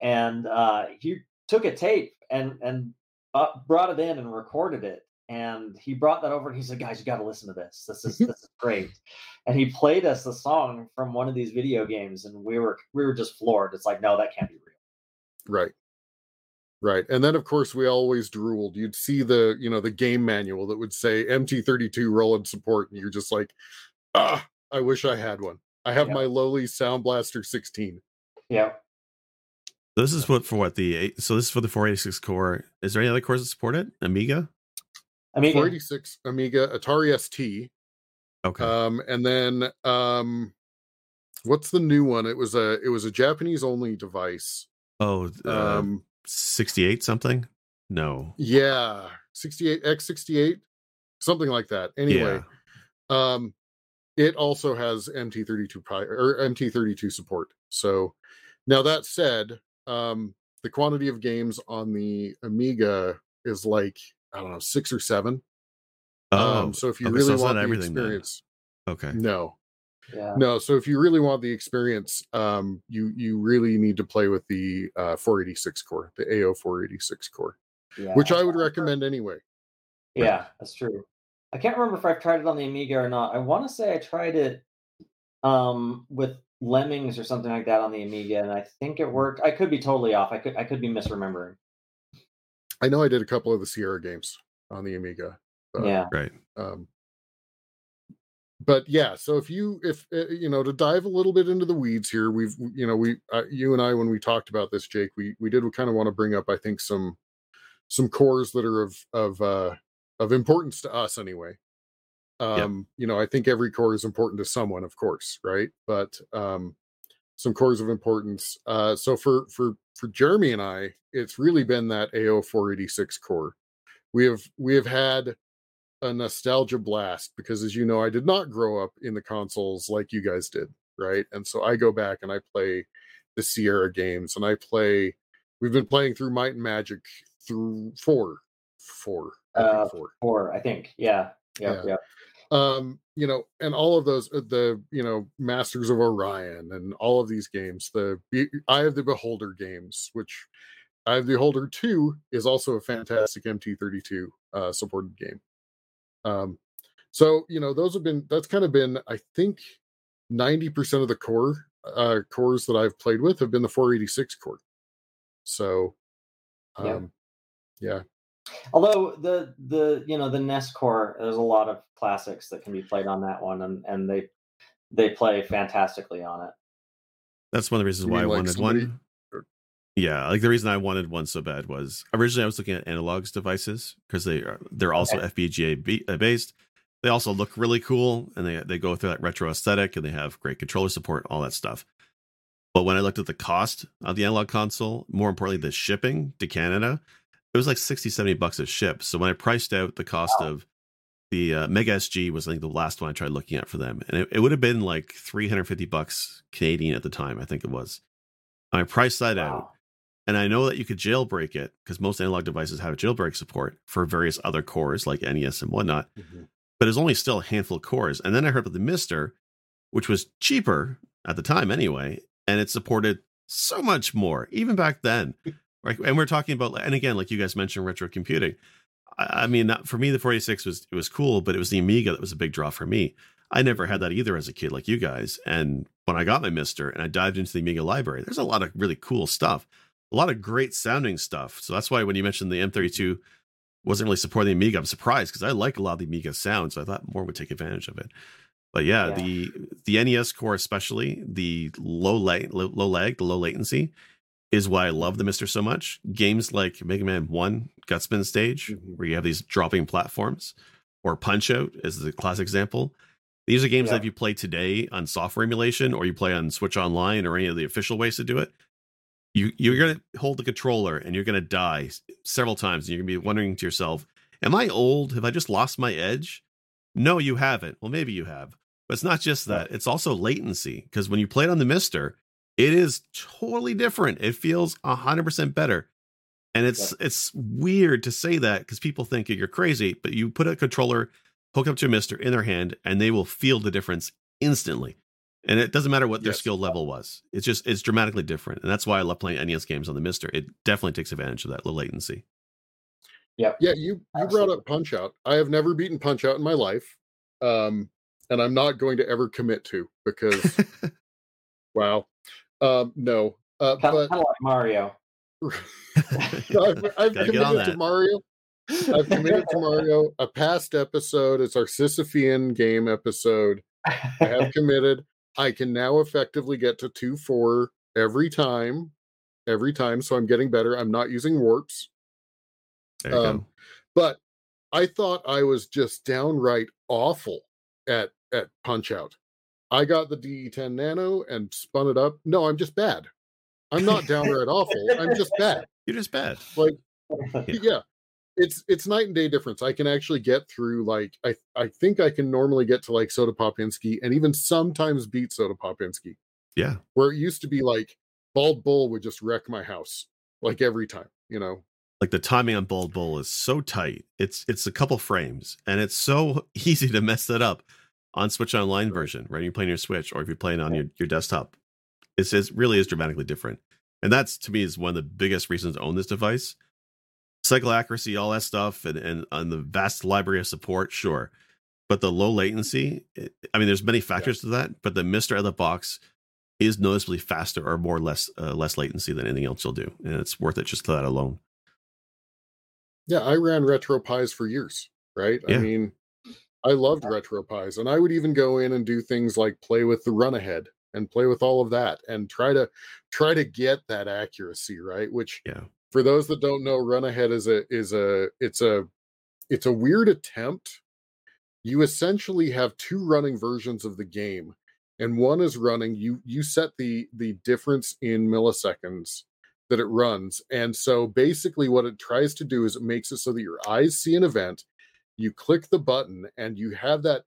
And uh, he took a tape and and uh, brought it in and recorded it. And he brought that over and he said, "Guys, you got to listen to this. This is this is great." And he played us the song from one of these video games, and we were we were just floored. It's like, no, that can't be real. Right. Right. And then of course we always drooled. You'd see the, you know, the game manual that would say MT32 Roland support, and you're just like, ah, I wish I had one. I have my lowly Sound Blaster 16. Yeah. This is what for what the so this is for the 486 core. Is there any other cores that support it? Amiga? Amiga. 486 Amiga, Atari ST. Okay. Um, and then um what's the new one? It was a it was a Japanese only device. Oh, uh, um 68 something? No. Yeah. 68 X68 something like that. Anyway. Yeah. Um it also has MT32 Pi or MT32 support. So now that said, um the quantity of games on the Amiga is like I don't know, 6 or 7. Oh. Um so if you okay, really so want the experience. Then. Okay. No. Yeah. No, so if you really want the experience, um, you you really need to play with the uh, 486 core, the AO 486 core, yeah. which I would recommend anyway. Yeah, that's true. I can't remember if I've tried it on the Amiga or not. I want to say I tried it um, with Lemmings or something like that on the Amiga, and I think it worked. I could be totally off. I could I could be misremembering. I know I did a couple of the Sierra games on the Amiga. yeah. Right. Um, but yeah so if you if uh, you know to dive a little bit into the weeds here we've you know we uh, you and i when we talked about this jake we we did kind of want to bring up i think some some cores that are of of uh of importance to us anyway um you know i think every core is important to someone of course right? But um some cores of importance uh so for for for jeremy and i it's really been that ao 486 core we have we have had a nostalgia blast because as you know i did not grow up in the consoles like you guys did right? And so i go back and i play the sierra games and i play we've been playing through might and magic through four four uh, four. four i think yeah yeah yeah um you know and all of those uh, the you know masters of orion and all of these games the eye of the beholder games which eye of the beholder 2 is also a fantastic mt32 uh supported game um, So you know those have been that's kind of been I think ninety percent of the core uh, cores that I've played with have been the 486 core. So, um, yeah. yeah. Although the the you know the NES core, there's a lot of classics that can be played on that one, and and they they play fantastically on it. That's one of the reasons you why I like wanted somebody... one. Yeah, like the reason I wanted one so bad was originally I was looking at analogs devices because they are they're also okay. FPGA uh, based. They also look really cool and they they go through that retro aesthetic and they have great controller support, all that stuff. But when I looked at the cost of the analog console, more importantly the shipping to Canada, it was like 60 70 bucks a ship. So when I priced out the cost wow. of the uh, Mega SG was I think the last one I tried looking at for them, and it, it would have been like 350 bucks Canadian at the time. I think it was. I priced that wow. out and I know that you could jailbreak it because most analog devices have jailbreak support for various other cores like NES and whatnot. Mm-hmm. But it's only still a handful of cores. And then I heard about the Mister, which was cheaper at the time anyway, and it supported so much more, even back then. Right? And we're talking about, and again, like you guys mentioned, retro computing. I, I mean, for me, the 46 was it was cool, but it was the Amiga that was a big draw for me. I never had that either as a kid, like you guys. And when I got my Mister and I dived into the Amiga library, there's a lot of really cool stuff a lot of great sounding stuff. So that's why when you mentioned the MT32 wasn't really supporting the Amiga, I'm surprised because I like a lot of the Amiga sound, so I thought more would take advantage of it. But yeah, yeah. the the NES core, especially the low light, low, low lag, the low latency, is why I love the Mister so much. Games like Mega Man One Guts Man Stage, mm-hmm. where you have these dropping platforms, or Punch Out is the classic example. These are games yeah. that if you play today on software emulation, or you play on Switch Online, or any of the official ways to do it, you you're gonna hold the controller and you're gonna die several times and you're gonna be wondering to yourself am i old have i just lost my edge no you haven't well maybe you have but it's not just that it's also latency because when you play it on the mister it is totally different it feels 100% better and it's yeah. it's weird to say that because people think you're crazy but you put a controller hook up to a mister in their hand and they will feel the difference instantly and it doesn't matter what their yes. skill level was. It's just it's dramatically different, and that's why I love playing NES games on the Mister. It definitely takes advantage of that low latency. Yeah, yeah. You you brought up Punch Out. I have never beaten Punch Out in my life, um, and I'm not going to ever commit to because, wow, um, no. Uh, kind, but, kind of like Mario. I've, I've committed to Mario. I've committed to Mario. A past episode is our Sisyphean game episode. I have committed. I can now effectively get to 2 4 every time. Every time. So I'm getting better. I'm not using warps. Um, but I thought I was just downright awful at at Punch Out. I got the DE10 Nano and spun it up. No, I'm just bad. I'm not downright awful. I'm just bad. You're just bad. Like, yeah. yeah it's it's night and day difference. I can actually get through like I I think I can normally get to like Soda Popinski and even sometimes beat Soda Popinski. Yeah. Where it used to be like Bald Bull would just wreck my house like every time, you know. Like the timing on Bald Bull is so tight. It's it's a couple frames and it's so easy to mess that up on Switch Online version, right? You're playing your Switch or if you're playing on your, your desktop. it says really is dramatically different. And that's to me is one of the biggest reasons to own this device cycle accuracy, all that stuff, and, and on the vast library of support, sure. But the low latency, it, I mean, there's many factors yeah. to that, but the Mister out of the box is noticeably faster or more or less uh, less latency than anything else you'll do, and it's worth it just for that alone. Yeah, I ran RetroPies for years, right? Yeah. I mean, I loved RetroPies, and I would even go in and do things like play with the run ahead and play with all of that and try to try to get that accuracy, right? Which yeah for those that don't know, Run Ahead is a is a it's a it's a weird attempt. You essentially have two running versions of the game, and one is running. You you set the the difference in milliseconds that it runs, and so basically what it tries to do is it makes it so that your eyes see an event. You click the button, and you have that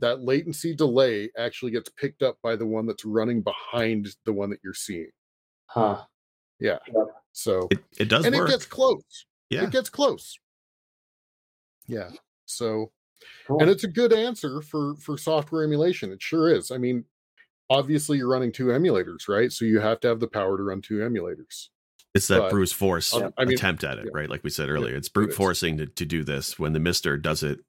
that latency delay actually gets picked up by the one that's running behind the one that you're seeing. Huh. Yeah. So it, it does and work. it gets close. Yeah. It gets close. Yeah. So cool. and it's a good answer for for software emulation. It sure is. I mean, obviously you're running two emulators, right? So you have to have the power to run two emulators. It's that but, brute force I mean, attempt at it, yeah. right? Like we said earlier, yeah, it's brute it forcing to, to do this when the Mister does it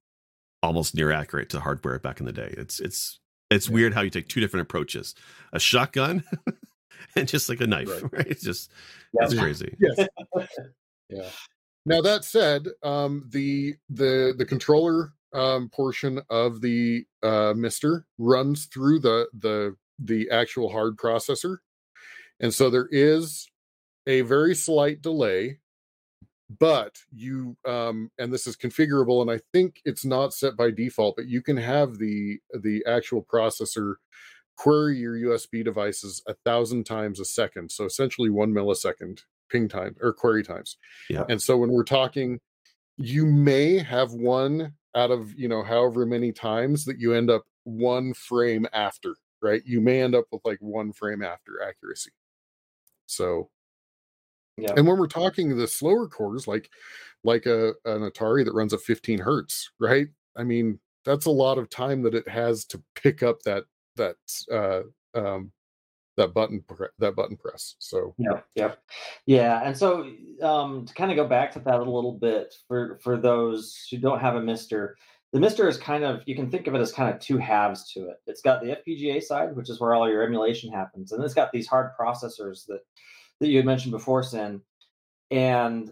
almost near accurate to hardware back in the day. It's it's it's yeah. weird how you take two different approaches: a shotgun and just like a knife. Right? right? It's just it's crazy. Yes. yeah. Now that said, um, the the the controller um, portion of the uh, Mister runs through the the the actual hard processor, and so there is a very slight delay but you um and this is configurable and i think it's not set by default but you can have the the actual processor query your usb devices a thousand times a second so essentially one millisecond ping time or query times. Yeah. And so when we're talking you may have one out of you know however many times that you end up one frame after right? You may end up with like one frame after accuracy. So yeah. And when we're talking the slower cores, like like a an Atari that runs at 15 hertz, right? I mean, that's a lot of time that it has to pick up that that uh um that button that button press. So yeah, yeah, yeah. And so um to kind of go back to that a little bit for for those who don't have a Mister, the Mister is kind of you can think of it as kind of two halves to it. It's got the FPGA side, which is where all your emulation happens, and it's got these hard processors that that you had mentioned before, Sin. And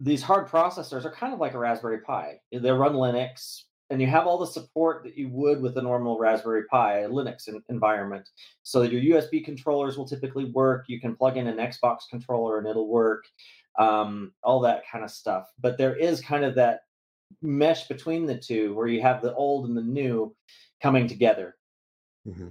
these hard processors are kind of like a Raspberry Pi. They run Linux, and you have all the support that you would with a normal Raspberry Pi Linux environment. So your USB controllers will typically work. You can plug in an Xbox controller and it'll work. Um, all that kind of stuff. But there is kind of that mesh between the two where you have the old and the new coming together. Mm-hmm.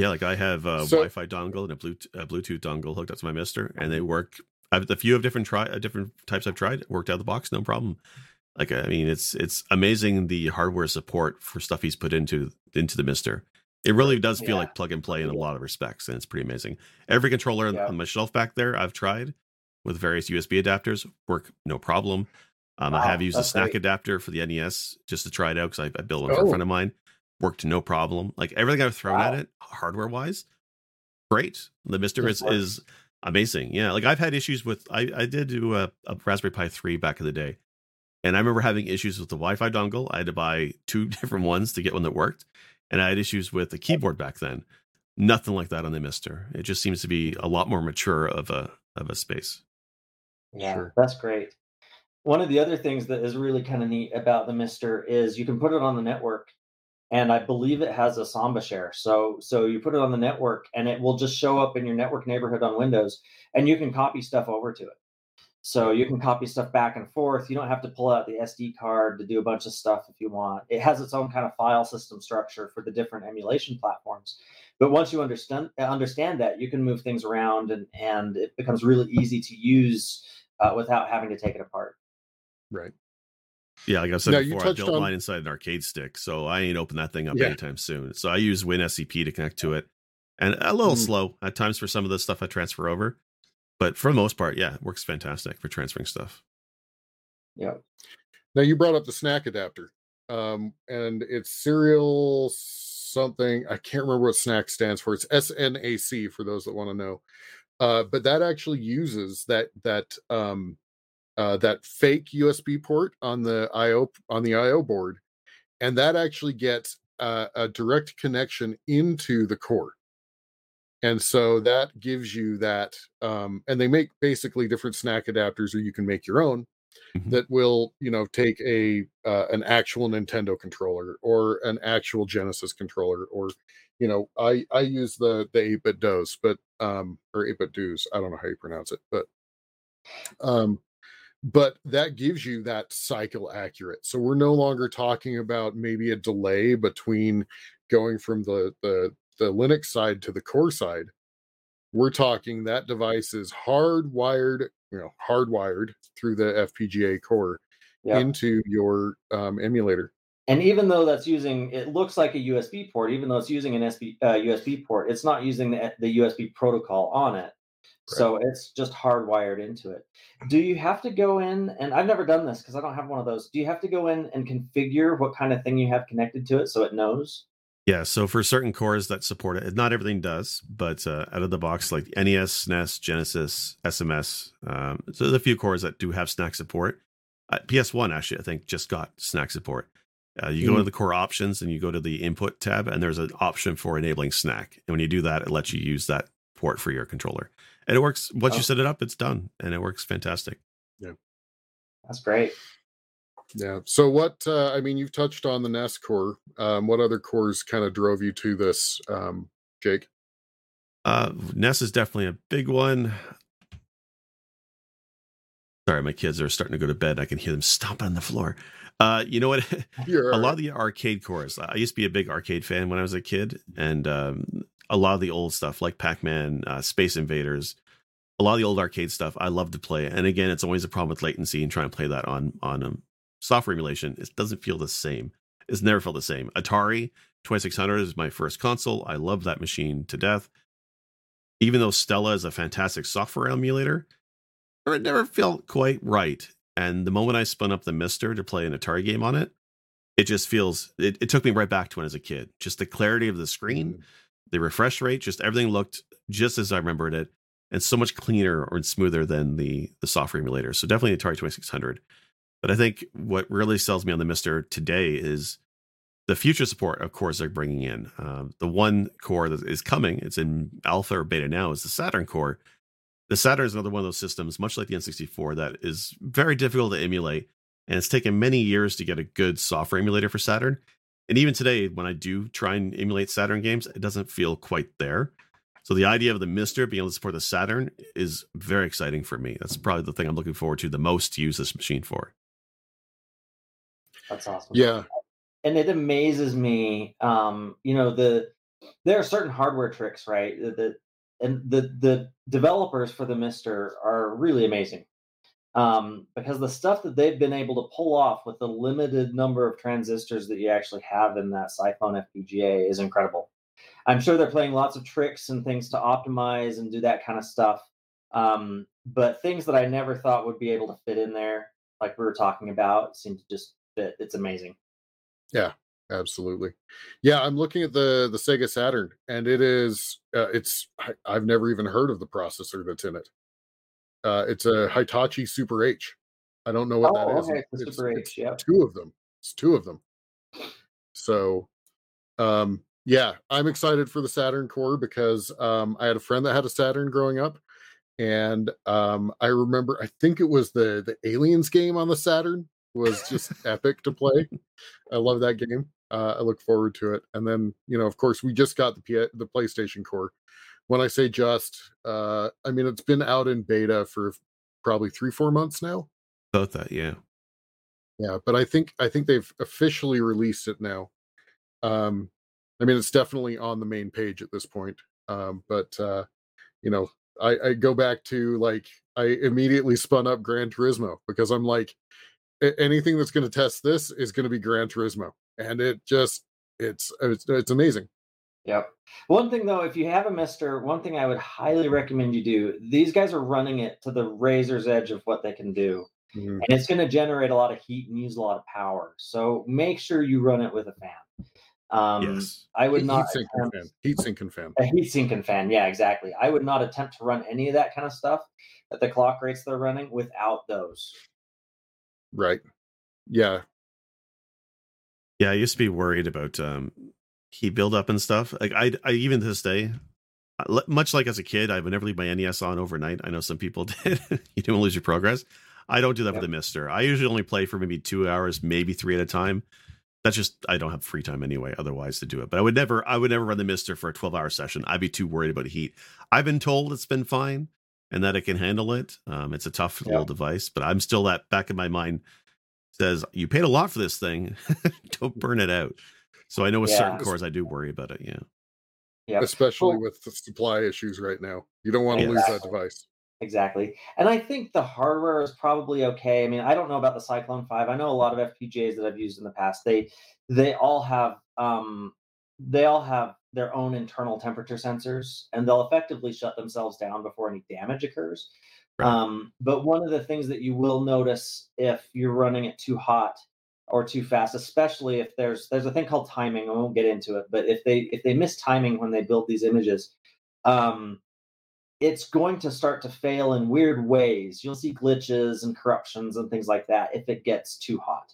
Yeah, like I have a so, Wi-Fi dongle and a Bluetooth, a Bluetooth dongle hooked up to my Mister, and they work. I've the few of different try uh, different types I've tried worked out of the box, no problem. Like I mean, it's it's amazing the hardware support for stuff he's put into into the Mister. It really does feel yeah. like plug and play in a lot of respects, and it's pretty amazing. Every controller yeah. on my shelf back there, I've tried with various USB adapters, work no problem. Um, wow, I have used a SNAC great. adapter for the NES just to try it out because I, I built one oh. for a friend of mine worked no problem. Like everything I've thrown wow. at it, hardware wise, great. The Mister is, is amazing. Yeah, like I've had issues with. I I did do a, a, Raspberry Pi three back in the day, and I remember having issues with the Wi-Fi dongle. I had to buy two different ones to get one that worked, and I had issues with the keyboard back then. Nothing like that on the Mister. It just seems to be a lot more mature of a of a space. Yeah, sure. that's great. One of the other things that is really kind of neat about the Mister is you can put it on the network and I believe it has a Samba share. So so you put it on the network and it will just show up in your network neighborhood on Windows and you can copy stuff over to it. So you can copy stuff back and forth. You don't have to pull out the SD card to do a bunch of stuff if you want. It has its own kind of file system structure for the different emulation platforms. But once you understand understand that, you can move things around and and it becomes really easy to use uh, without having to take it apart. Right. Yeah, like I said now, before, I built on... mine inside an arcade stick, so I ain't open that thing up yeah. anytime soon. So I use WinSCP to connect to it, and a little mm. slow at times for some of the stuff I transfer over, but for the most part, yeah, it works fantastic for transferring stuff. Yeah. Now you brought up the SNAC adapter, um, and it's serial something. I can't remember what SNAC stands for. It's SNAC for those that want to know. Uh, but that actually uses that that um, uh, that fake USB port on the IO on the IO board, and that actually gets uh, a direct connection into the core. And so that gives you that, um, and they make basically different SNAC adapters, or you can make your own mm-hmm. that will, you know, take a uh, an actual Nintendo controller or an actual Genesis controller, or you know, I I use the the eight bit DOS, but um, or eight bit DOS, I don't know how you pronounce it, but um, but that gives you that cycle accurate. So we're no longer talking about maybe a delay between going from the the, the linux side to the core side. We're talking that device is hardwired you know hardwired through the fpga core yep. into your um, emulator. And even though that's using it looks like a usb port even though it's using an SB, uh, usb port it's not using the, the usb protocol on it so it's just hardwired into it. Do you have to go in and I've never done this because I don't have one of those. Do you have to go in and configure what kind of thing you have connected to it so it knows? Yeah, so for certain cores that support it, not everything does, but uh, out of the box, like NES, SNES, Genesis, SMS, um, so there's a few cores that do have SNAC support. Uh, PS1 actually, I think, just got SNAC support. Uh, you mm-hmm. go to the core options and you go to the input tab, and there's an option for enabling SNAC. And when you do that, it lets you use that port for your controller. And it works once oh. you set it up, it's done, and it works fantastic. Yeah, that's great. Yeah. So what? Uh, I mean, you've touched on the NES core. Um, what other cores kind of drove you to this, um, Jake? Uh, NES is definitely a big one. Sorry, my kids are starting to go to bed. I can hear them stomping on the floor. Uh, you know what? a lot of the arcade cores. I used to be a big arcade fan when I was a kid, and um, a lot of the old stuff like Pac-Man, uh, Space Invaders, a lot of the old arcade stuff I love to play. And again, it's always a problem with latency and trying to play that on on um, software emulation. It doesn't feel the same. It's never felt the same. Atari 2600 is my first console. I love that machine to death. Even though Stella is a fantastic software emulator, it never felt quite right. And the moment I spun up the Mister to play an Atari game on it, it just feels it, it took me right back to when I was a kid. Just the clarity of the screen, mm-hmm. The refresh rate, just everything looked just as I remembered it, and so much cleaner or smoother than the the software emulator. So definitely Atari 2600. But I think what really sells me on the Mister today is the future support of cores they're bringing in. Um, the one core that is coming, it's in alpha or beta now, is the Saturn core. The Saturn is another one of those systems, much like the N64, that is very difficult to emulate. And it's taken many years to get a good software emulator for Saturn. And even today, when I do try and emulate Saturn games, it doesn't feel quite there. So the idea of the Mister being able to support the Saturn is very exciting for me. That's probably the thing I'm looking forward to the most to use this machine for. That's awesome. Yeah. And it amazes me. Um, you know, the there are certain hardware tricks, right? That and the the developers for the Mister are really amazing. Um, because the stuff that they've been able to pull off with the limited number of transistors that you actually have in that Cyclone FPGA is incredible. I'm sure they're playing lots of tricks and things to optimize and do that kind of stuff. Um, but things that I never thought would be able to fit in there, like we were talking about, seem to just fit. It's amazing. Yeah, absolutely. Yeah, I'm looking at the the Sega Saturn, and it is uh, it's I, have never even heard of the processor that's in it. Uh, it's a Hitachi Super H. I don't know what oh, that is. Okay. It's, Super H, yeah. Two of them. It's two of them. So, um, yeah, I'm excited for the Saturn core because um, I had a friend that had a Saturn growing up, and um, I remember I think it was the the Aliens game on the Saturn was just epic to play. I love that game. Uh, I look forward to it. And then, you know, of course, we just got the P- the PlayStation Core. When I say just, uh, I mean it's been out in beta for probably three, four months now. About that, yeah, yeah. But I think I think they've officially released it now. Um, I mean, it's definitely on the main page at this point. Um, but uh, you know, I, I go back to like I immediately spun up Gran Turismo because I'm like, anything that's going to test this is going to be Gran Turismo, and it just it's it's, it's amazing. Yep. One thing though, if you have a Mister, one thing I would highly recommend you do. These guys are running it to the razor's edge of what they can do, mm-hmm. and it's going to generate a lot of heat and use a lot of power. So make sure you run it with a fan. Um, yes. I would heat, not heat attempt, fan. heat sink and fan. A heat sink and fan. Yeah, exactly. I would not attempt to run any of that kind of stuff at the clock rates they're running without those. Right. Yeah. Yeah, I used to be worried about um heat buildup and stuff. Like I, I even to this day, much like as a kid, I would never leave my NES on overnight. I know some people did. you don't lose your progress. I don't do that yep. with the Mister. I usually only play for maybe two hours, maybe three at a time. That's just I don't have free time anyway, otherwise to do it. But I would never, I would never run the Mister for a twelve hour session. I'd be too worried about heat. I've been told it's been fine and that it can handle it. Um, it's a tough yeah. little device, but I'm still that back in my mind says you paid a lot for this thing. Don't burn it out. So I know with yeah. certain cores I do worry about it. Yeah. Yeah. Especially well, with the supply issues right now. You don't want to exactly. lose that device. Exactly. And I think the hardware is probably okay. I mean, I don't know about the Cyclone 5. I know a lot of FPGAs that I've used in the past. They they all have um they all have their own internal temperature sensors and they'll effectively shut themselves down before any damage occurs. Right. Um, but one of the things that you will notice if you're running it too hot or too fast, especially if there's there's a thing called timing. I won't get into it, but if they if they miss timing when they build these images, um, it's going to start to fail in weird ways. You'll see glitches and corruptions and things like that if it gets too hot.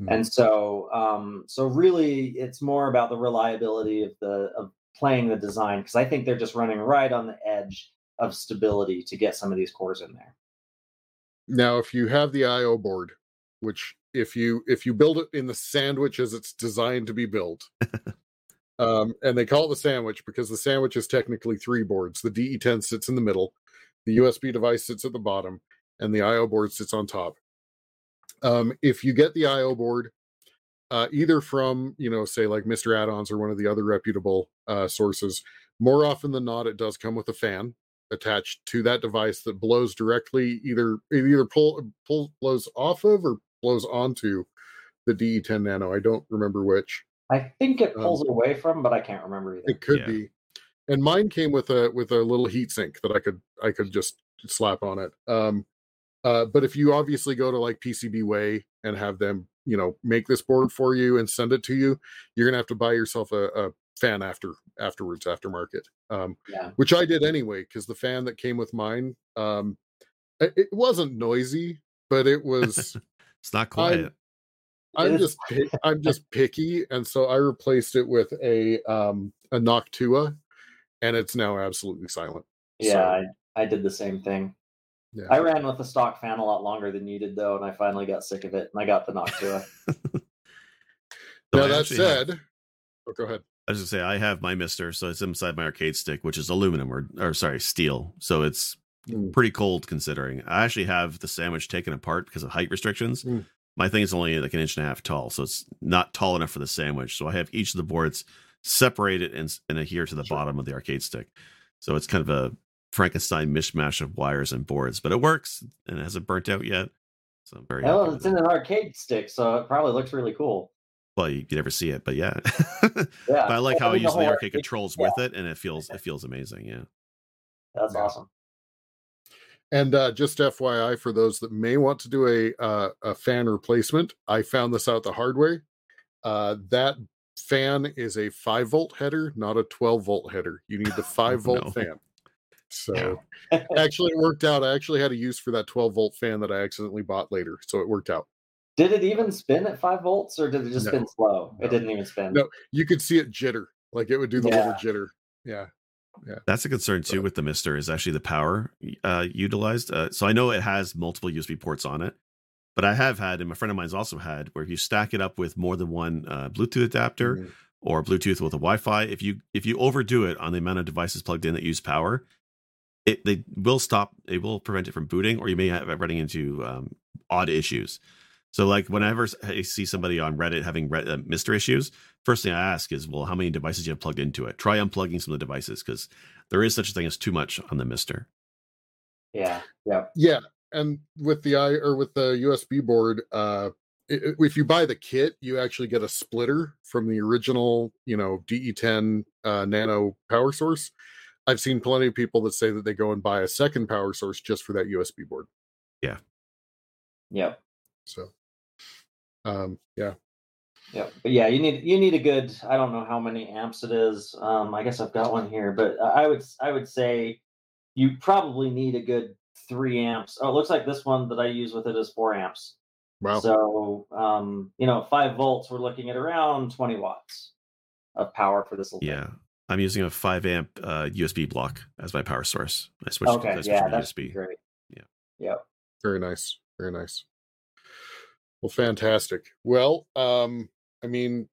Mm-hmm. And so, um, so really, it's more about the reliability of the of playing the design because I think they're just running right on the edge of stability to get some of these cores in there. Now, if you have the I/O board, which if you if you build it in the sandwich as it's designed to be built, um, and they call it the sandwich because the sandwich is technically three boards. The DE10 sits in the middle, the USB device sits at the bottom, and the I/O board sits on top. Um, if you get the I/O board, uh, either from you know say like Mr. Add-ons or one of the other reputable uh, sources, more often than not, it does come with a fan attached to that device that blows directly either either pull pull blows off of or blows onto the DE10 Nano. I don't remember which. I think it pulls um, away from, but I can't remember either. It could yeah. be. And mine came with a with a little heat sink that I could I could just slap on it. Um uh but if you obviously go to like PCBWay and have them, you know, make this board for you and send it to you, you're gonna have to buy yourself a, a fan after afterwards aftermarket um yeah. which i did anyway because the fan that came with mine um it, it wasn't noisy but it was it's not quiet i'm, I'm just i'm just picky and so i replaced it with a um a noctua and it's now absolutely silent yeah so, I, I did the same thing yeah. i ran with the stock fan a lot longer than you did though and i finally got sick of it and i got the noctua now that said have... oh, go ahead I was gonna say I have my Mister, so it's inside my arcade stick, which is aluminum or or sorry, steel. So it's mm. pretty cold considering. I actually have the sandwich taken apart because of height restrictions. Mm. My thing is only like an inch and a half tall, so it's not tall enough for the sandwich. So I have each of the boards separated and, and adhere to the sure. bottom of the arcade stick. So it's kind of a Frankenstein mishmash of wires and boards, but it works and it hasn't burnt out yet. So I'm very well. It's in an arcade stick, so it probably looks really cool well you, you never see it but yeah, yeah. but i like how i use the arcade controls yeah. with it and it feels it feels amazing yeah that's awesome and uh, just fyi for those that may want to do a uh, a fan replacement i found this out the hard way uh, that fan is a 5 volt header not a 12 volt header you need the 5 volt no. fan so actually it worked out i actually had a use for that 12 volt fan that i accidentally bought later so it worked out did it even spin at five volts, or did it just no, spin slow? No. It didn't even spin. No, you could see it jitter, like it would do the yeah. little jitter. Yeah, yeah. That's a concern too with the Mister is actually the power uh, utilized. Uh, so I know it has multiple USB ports on it, but I have had, and my friend of mine's also had, where if you stack it up with more than one uh, Bluetooth adapter mm-hmm. or Bluetooth with a Wi-Fi, if you if you overdo it on the amount of devices plugged in that use power, it they will stop. It will prevent it from booting, or you may have it running into um, odd issues. So like whenever I see somebody on Reddit having re- uh, Mister issues, first thing I ask is, well, how many devices you have plugged into it? Try unplugging some of the devices because there is such a thing as too much on the Mister. Yeah, yeah, yeah. And with the i or with the USB board, uh, if you buy the kit, you actually get a splitter from the original, you know, DE10 uh, Nano power source. I've seen plenty of people that say that they go and buy a second power source just for that USB board. Yeah. Yep. So um yeah. Yeah but yeah you need you need a good i don't know how many amps it is um i guess i've got one here but i would i would say you probably need a good three amps. Oh it looks like this one that i use with it is four amps. Wow. So um you know five volts we're looking at around 20 watts of power for this yeah thing. i'm using a five amp uh usb block as my power source. I switched okay I switched yeah that's usb great. Yeah. Yeah very nice very nice well, fantastic. Well, um, I mean,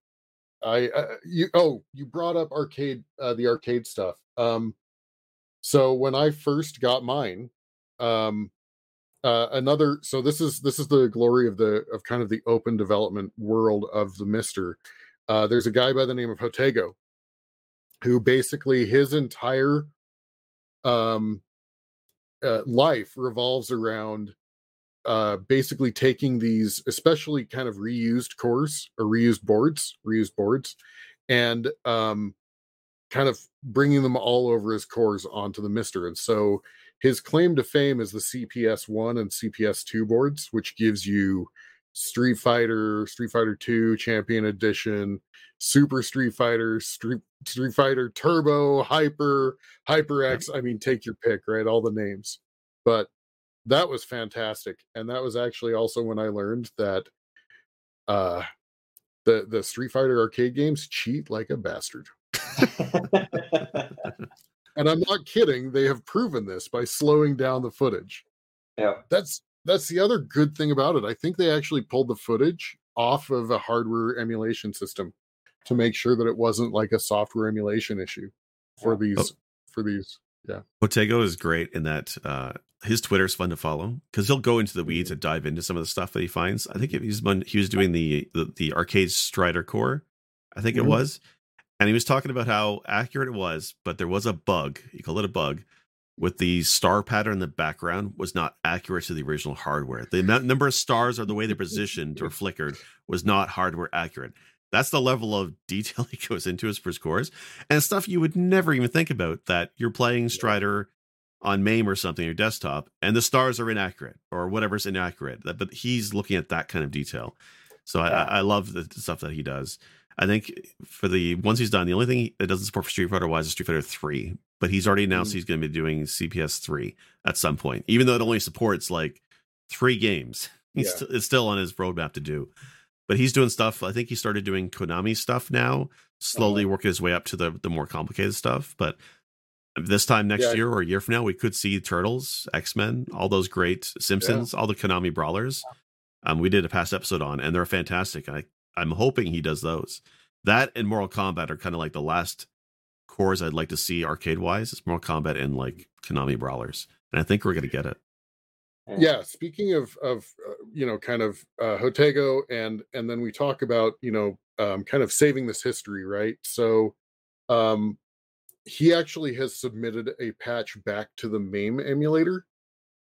I uh, you oh you brought up arcade uh, the arcade stuff. Um, so when I first got mine, um, uh, another so this is this is the glory of the of kind of the open development world of the Mister. Uh, there's a guy by the name of Jotego, who basically his entire um uh, life revolves around uh, basically taking these, especially kind of reused cores or reused boards, reused boards, and um, kind of bringing them all over his cores onto the Mister. And so his claim to fame is the CPS one and CPS two boards, which gives you Street Fighter, Street Fighter Two, Champion Edition, Super Street Fighter, Street Street Fighter Turbo, Hyper, Hyper X. I mean, take your pick, right? All the names. But that was fantastic and that was actually also when i learned that uh the the Street Fighter arcade games cheat like a bastard. and I'm not kidding, they have proven this by slowing down the footage. yeah. That's that's the other good thing about it. I think they actually pulled the footage off of a hardware emulation system to make sure that it wasn't like a software emulation issue for these Oh. for these. Jotego is great in that uh, his Twitter is fun to follow because he'll go into the weeds and dive into some of the stuff that he finds. I think he's when he was doing the the, the arcade Strider core, I think Mhm. it was, and he was talking about how accurate it was, but there was a bug. He called it a bug with the star pattern in the background was not accurate to the original hardware. The number of stars or the way they're positioned or flickered was not hardware accurate. That's the level of detail he goes into his for scores and stuff you would never even think about that you're playing Strider on MAME or something, your desktop, and the stars are inaccurate or whatever's inaccurate. But he's looking at that kind of detail. So I, Yeah. I I love the stuff that he does. I think for the ones he's done, the only thing that doesn't support for Street Fighter wise is Street Fighter 3. But he's already announced Mm. he's going to be doing CPS 3 at some point, even though it only supports like three games. He's Yeah. it's still on his roadmap to do. But he's doing stuff. I think he started doing Konami stuff now, slowly working his way up to the the more complicated stuff. But this time next Yeah. year or a year from now, we could see Turtles, X Men, all those great Simpsons, all the Konami brawlers. Um, we did a past episode on, and they're fantastic. I I'm hoping he does those. That and Mortal Kombat are kind of like the last cores I'd like to see arcade wise. It's Mortal Kombat and like Konami brawlers, and I think we're gonna get it. Yeah. Speaking of of uh, you know kind of uh Jotego and and then we talk about you know um kind of saving this history right? So um he actually has submitted a patch back to the MAME emulator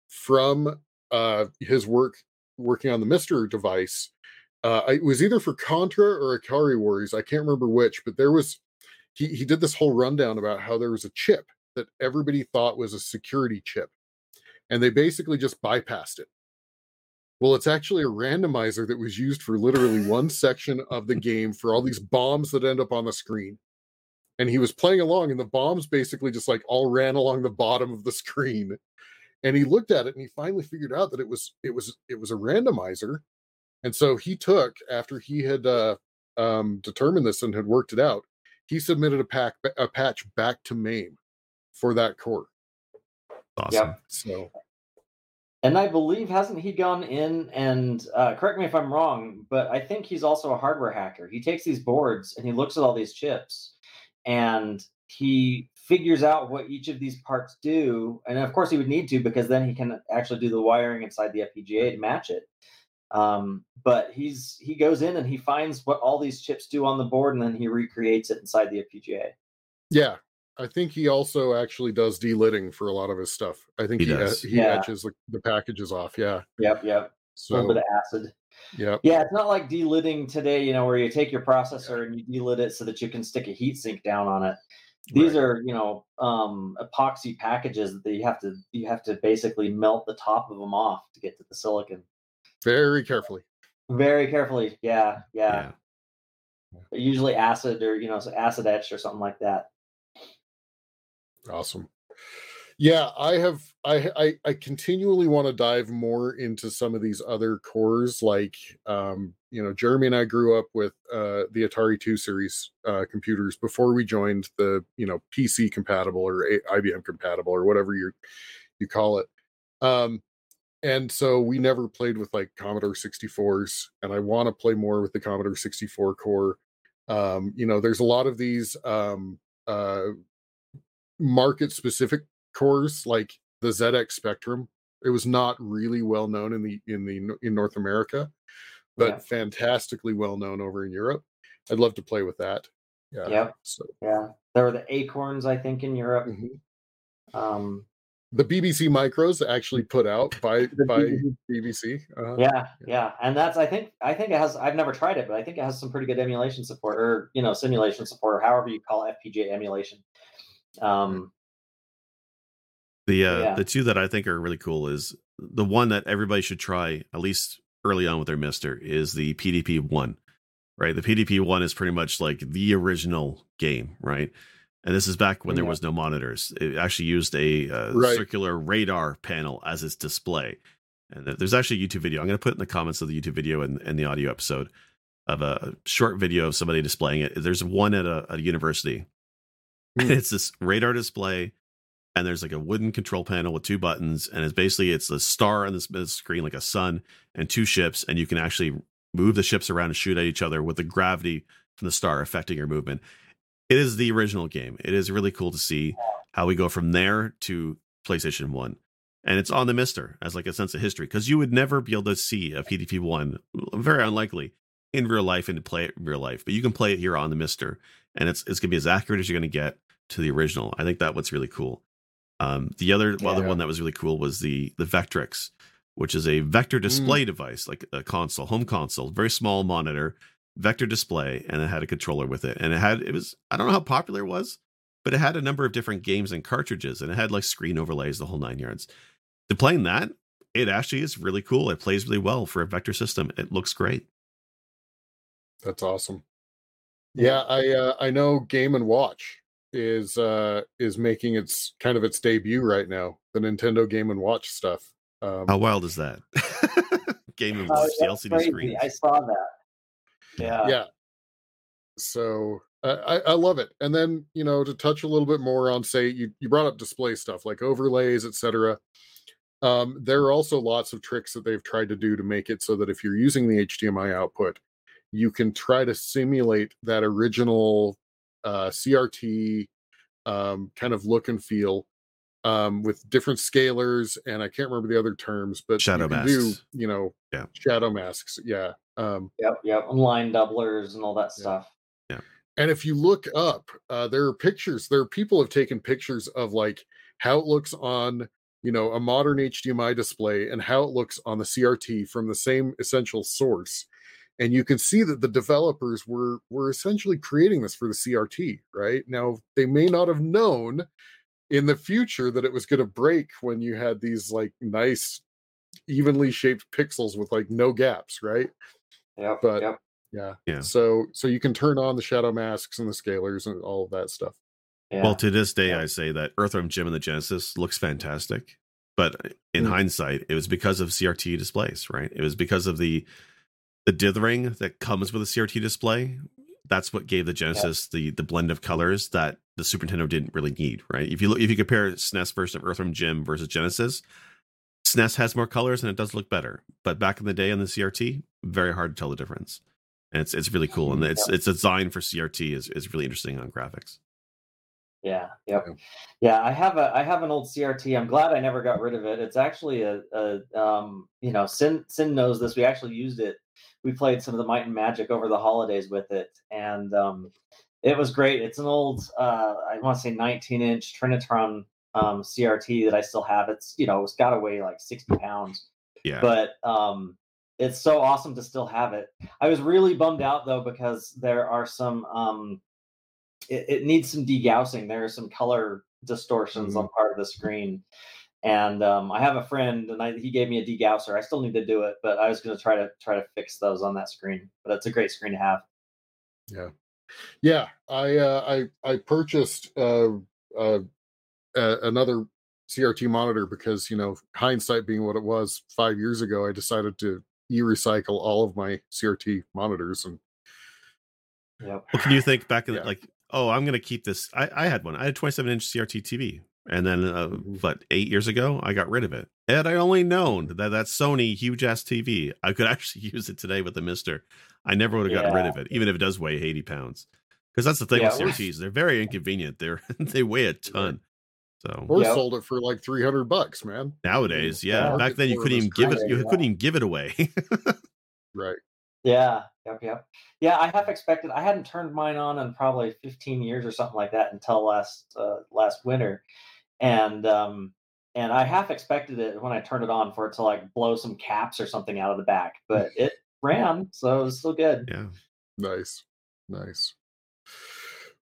from uh his work working on the Mister device. Uh it was either for contra or Ikari Warriors i can't remember which but there was he he did this whole rundown about how there was a chip that everybody thought was a security chip and they basically just bypassed it. Well, it's actually a randomizer that was used for literally one section of the game for all these bombs that end up on the screen. And he was playing along, and the bombs basically just like all ran along the bottom of the screen. And he looked at it and he finally figured out that it was it was it was a randomizer. And so he took after he had uh, um, determined this and had worked it out, he submitted a pack a patch back to MAME for that core. Awesome. Yep. So And I believe hasn't he gone in and uh, correct me if I'm wrong, but I think he's also a hardware hacker. He takes these boards and he looks at all these chips, and he figures out what each of these parts do. And of course, he would need to because then he can actually do the wiring inside the FPGA to match it. Um, but he's he goes in and he finds what all these chips do on the board, and then he recreates it inside the FPGA. Yeah, I think he also actually does delidding for a lot of his stuff. I think He he he, does. he Yeah. etches the, the packages off. Yeah, Yep, yep. a little so bit of acid. yeah, Yeah, it's not like delidding today, you know, where you take your processor and you delid it so that you can stick a heatsink down on it. These Right. are, you know, um, epoxy packages that you have to you have to basically melt the top of them off to get to the silicon. very carefully. Very carefully. Yeah, yeah. Yeah. Usually acid or you know, acid etched or something like that. Awesome. Yeah, I have. I I, I continually want to dive more into some of these other cores. Like, um, you know, Jeremy and I grew up with uh, the Atari Two Series uh, computers before we joined the you know PC compatible or IBM compatible or whatever you you call it. Um, and so we never played with like Commodore 64s, and I want to play more with the Commodore 64 core. Um, you know, there's a lot of these um, uh, market specific cores like the ZX Spectrum. It was not really well known in the in the in North America, but Yeah. fantastically well known over in Europe. I'd love to play with that. Yeah. Yep. So Yeah. There were the acorns, I think, in Europe. mhm. Um the BBC micros actually put out by by BBC BBC. Uh, yeah yeah and that's i think i think it has i've never tried it but i think it has some pretty good emulation support or you know simulation support or however you call fpga emulation um The uh, Yeah. the two that I think are really cool is the one that everybody should try at least early on with their Mister is the PDP one, right? The PDP one is pretty much like the original game, right? And this is back when there was no monitors. It actually used a uh, Right. circular radar panel as its display. And there's actually a YouTube video. I'm going to put in the comments of the YouTube video and, and the audio episode of a short video of somebody displaying it. There's one at a, a university. Mm. it's this radar display, and there's like a wooden control panel with two buttons, and it's basically it's a star on this screen like a sun and two ships, and you can actually move the ships around and shoot at each other with the gravity from the star affecting your movement. It is the original game. It is really cool to see how we go from there to PlayStation 1. And it's on the Mister as like a sense of history because you would never be able to see a PDP 1, very unlikely, in real life and to play it in real life. But you can play it here on the Mister, and it's it's gonna be as accurate as you're gonna get to the original. I think that what's really cool. Um, the other yeah. other one that was really cool was the the Vectrex, which is a vector display mm. device, like a console, home console, very small monitor, vector display, and it had a controller with it. And it had it was I don't know how popular it was, but it had a number of different games and cartridges, and it had like screen overlays, the whole nine yards. To playing that, it actually is really cool. It plays really well for a vector system. It looks great. That's awesome. Yeah, I uh, I know Game and Watch is uh is making its kind of its debut right now. The Nintendo Game and Watch stuff. Um, How wild is that? Game and oh, Watch, the LCD screen. I saw that. Yeah. Yeah. So uh, I, I love it. And then you know to touch a little bit more on say you you brought up display stuff like overlays, etc. Um, there are also lots of tricks that they've tried to do to make it so that if you're using the HDMI output, you can try to simulate that original uh, CRT um, kind of look and feel um, with different scalers, and I can't remember the other terms, but shadow masks. Do, you know, yeah, shadow masks. Yeah. Um, yep, yep, line doublers and all that yeah. stuff. Yeah. And if you look up, uh, there are pictures. There are people have taken pictures of like how it looks on you know a modern HDMI display and how it looks on the CRT from the same essential source and you can see that the developers were were essentially creating this for the CRT right now they may not have known in the future that it was going to break when you had these like nice evenly shaped pixels with like no gaps right yeah but yep. yeah yeah so so you can turn on the shadow masks and the scalers and all of that stuff yeah. well to this day yeah. i say that earthworm jim and the genesis looks fantastic but in mm. hindsight it was because of crt displays right it was because of the the dithering that comes with a CRT display. That's what gave the Genesis yeah. the the blend of colors that the Super Nintendo didn't really need, right? If you look, if you compare SNES version of Earthworm Jim versus Genesis, SNES has more colors and it does look better. But back in the day on the CRT, very hard to tell the difference. And it's it's really cool, and it's it's designed for CRT is is really interesting on graphics. Yeah, yep. Yeah, I have a I have an old CRT. I'm glad I never got rid of it. It's actually a, a um, you know, Sin Sin knows this. We actually used it we played some of the Might and Magic over the holidays with it, and um, it was great. It's an old, uh, I want to say 19 inch Trinitron um, CRT that I still have. It's you know it's got to weigh like 60 pounds. Yeah. But um, it's so awesome to still have it. I was really bummed out though because there are some um, it, it needs some degaussing. There are some color distortions mm-hmm. on part of the screen. And um, I have a friend, and I, he gave me a degausser. I still need to do it, but I was going to try to try to fix those on that screen. But it's a great screen to have. Yeah, yeah. I uh, I I purchased uh, uh, another CRT monitor because you know hindsight being what it was five years ago, I decided to e-recycle all of my CRT monitors and. Yep. What can you think back in yeah. like? Oh, I'm going to keep this. I, I had one. I had 27 inch CRT TV and then, uh, mm-hmm. what, eight years ago, I got rid of it. Had I only known that that Sony huge ass TV, I could actually use it today with the Mister. I never would have gotten yeah. rid of it, even if it does weigh 80 pounds. Because that's the thing yeah, with CRTs. They're very inconvenient. They're they weigh a ton. So or yep. sold it for like 300 bucks, man. Nowadays, yeah. yeah. Back then you couldn't even give it you couldn't even give it away. right. Yeah, yep, yep. Yeah, I half expected I hadn't turned mine on in probably 15 years or something like that until last uh, last winter and um, and I half expected it when I turned it on for it to like blow some caps or something out of the back, but it ran, so it was still good. Yeah, nice, nice.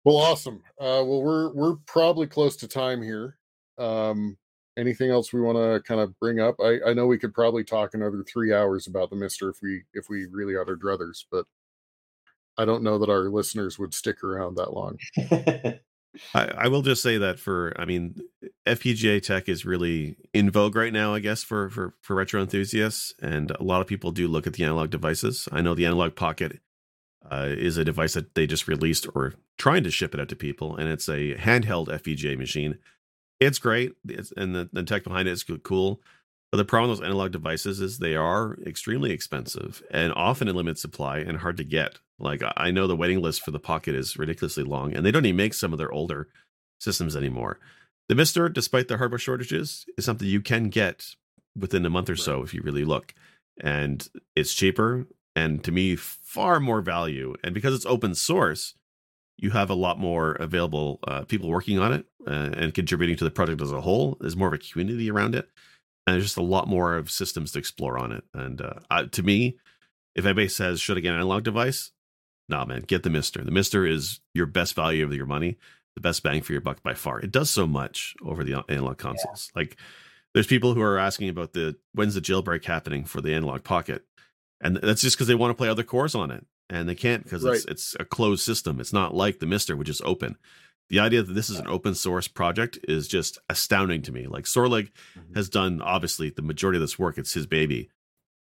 Well, awesome. Uh, well, we're we're probably close to time here. Um, anything else we want to kind of bring up? I, I know we could probably talk another three hours about the Mister if we if we really had our druthers, but I don't know that our listeners would stick around that long. I, I will just say that for I mean FPGA tech is really in vogue right now, I guess, for for for retro enthusiasts, and a lot of people do look at the analog devices. I know the Analog Pocket uh, is a device that they just released or trying to ship it out to people, and it's a handheld FPGA machine. It's great, it's, and the, the tech behind it is cool. But the problem with those analog devices is they are extremely expensive and often in limited supply and hard to get. Like I know the waiting list for the Pocket is ridiculously long, and they don't even make some of their older systems anymore. The Mister, despite the hardware shortages, is something you can get within a month or so if you really look, and it's cheaper and to me far more value. And because it's open source, you have a lot more available uh, people working on it uh, and contributing to the project as a whole. There's more of a community around it, and there's just a lot more of systems to explore on it. And uh, to me, if anybody says should I get an analog device, nah, man, get the Mister. The Mister is your best value of your money, the best bang for your buck by far. It does so much over the analog consoles. Yeah. Like, there's people who are asking about the when's the jailbreak happening for the analog pocket and that's just because they want to play other cores on it and they can't because right. it's it's a closed system it's not like the mister which is open the idea that this is an open source project is just astounding to me like Sorgelig mm-hmm. has done obviously the majority of this work it's his baby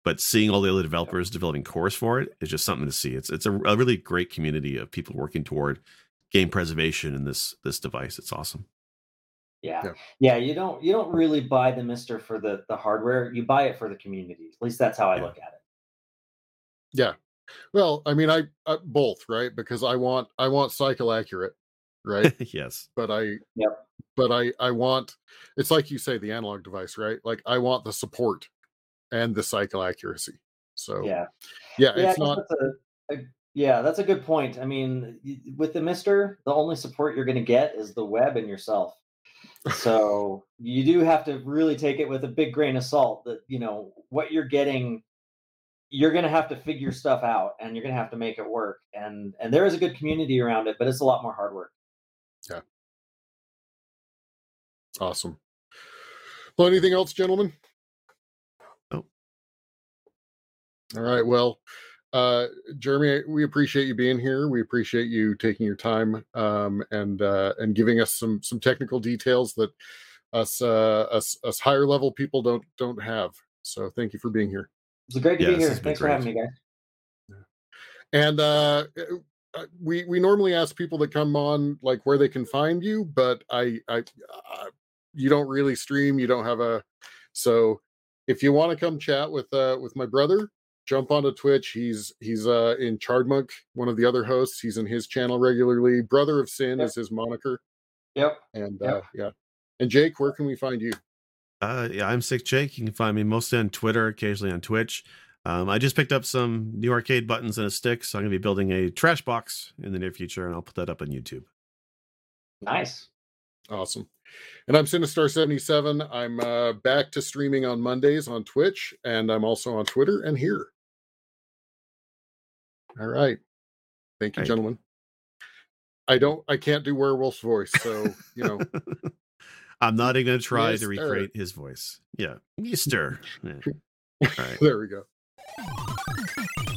but seeing all the other developers yep. developing cores for it is just something to see it's it's a, a, really great community of people working toward game preservation in this this device it's awesome yeah. yeah. yeah you don't you don't really buy the mister for the the hardware you buy it for the community at least that's how i yeah. look at it yeah. Well, I mean, I, I both, right? Because I want I want cycle accurate, right? yes. But I yep. But I I want it's like you say the analog device, right? Like I want the support and the cycle accuracy. So yeah, yeah, yeah it's not. That's a, a, yeah, that's a good point. I mean, with the Mister, the only support you're going to get is the web and yourself. So you do have to really take it with a big grain of salt. That you know what you're getting you're going to have to figure stuff out and you're going to have to make it work and and there is a good community around it but it's a lot more hard work yeah. Awesome. Well anything else gentlemen? Oh all right well uh jeremy we appreciate you being here. We appreciate you taking your time um and uh and giving us some some technical details that us uh us us higher level people don't don't have. So thank you for being here. It's great to be here. Thanks for having me, guys. And uh, uh, we we normally ask people to come on like where they can find you, but I I uh, you don't really stream. You don't have a so if you want to come chat with uh with my brother, jump onto Twitch. He's he's uh in Chardmunk, one of the other hosts. He's in his channel regularly. Brother of Sin yep. is his moniker. Yep. And yep. uh yeah. And Jake, where can we find you? Uh, yeah, I'm Sick Jake. You can find me mostly on Twitter, occasionally on Twitch. Um, I just picked up some new arcade buttons and a stick, so I'm going to be building a trash box in the near future, and I'll put that up on YouTube. Nice. Awesome. And I'm Sinistar77. I'm uh, back to streaming on Mondays on Twitch, and I'm also on Twitter and here. All right. Thank you, right. gentlemen. I don't, I can't do werewolf's voice, so you know. I'm not even going to try to recreate his voice. Yeah, Mister. Yeah. All right. there we go. Thank you.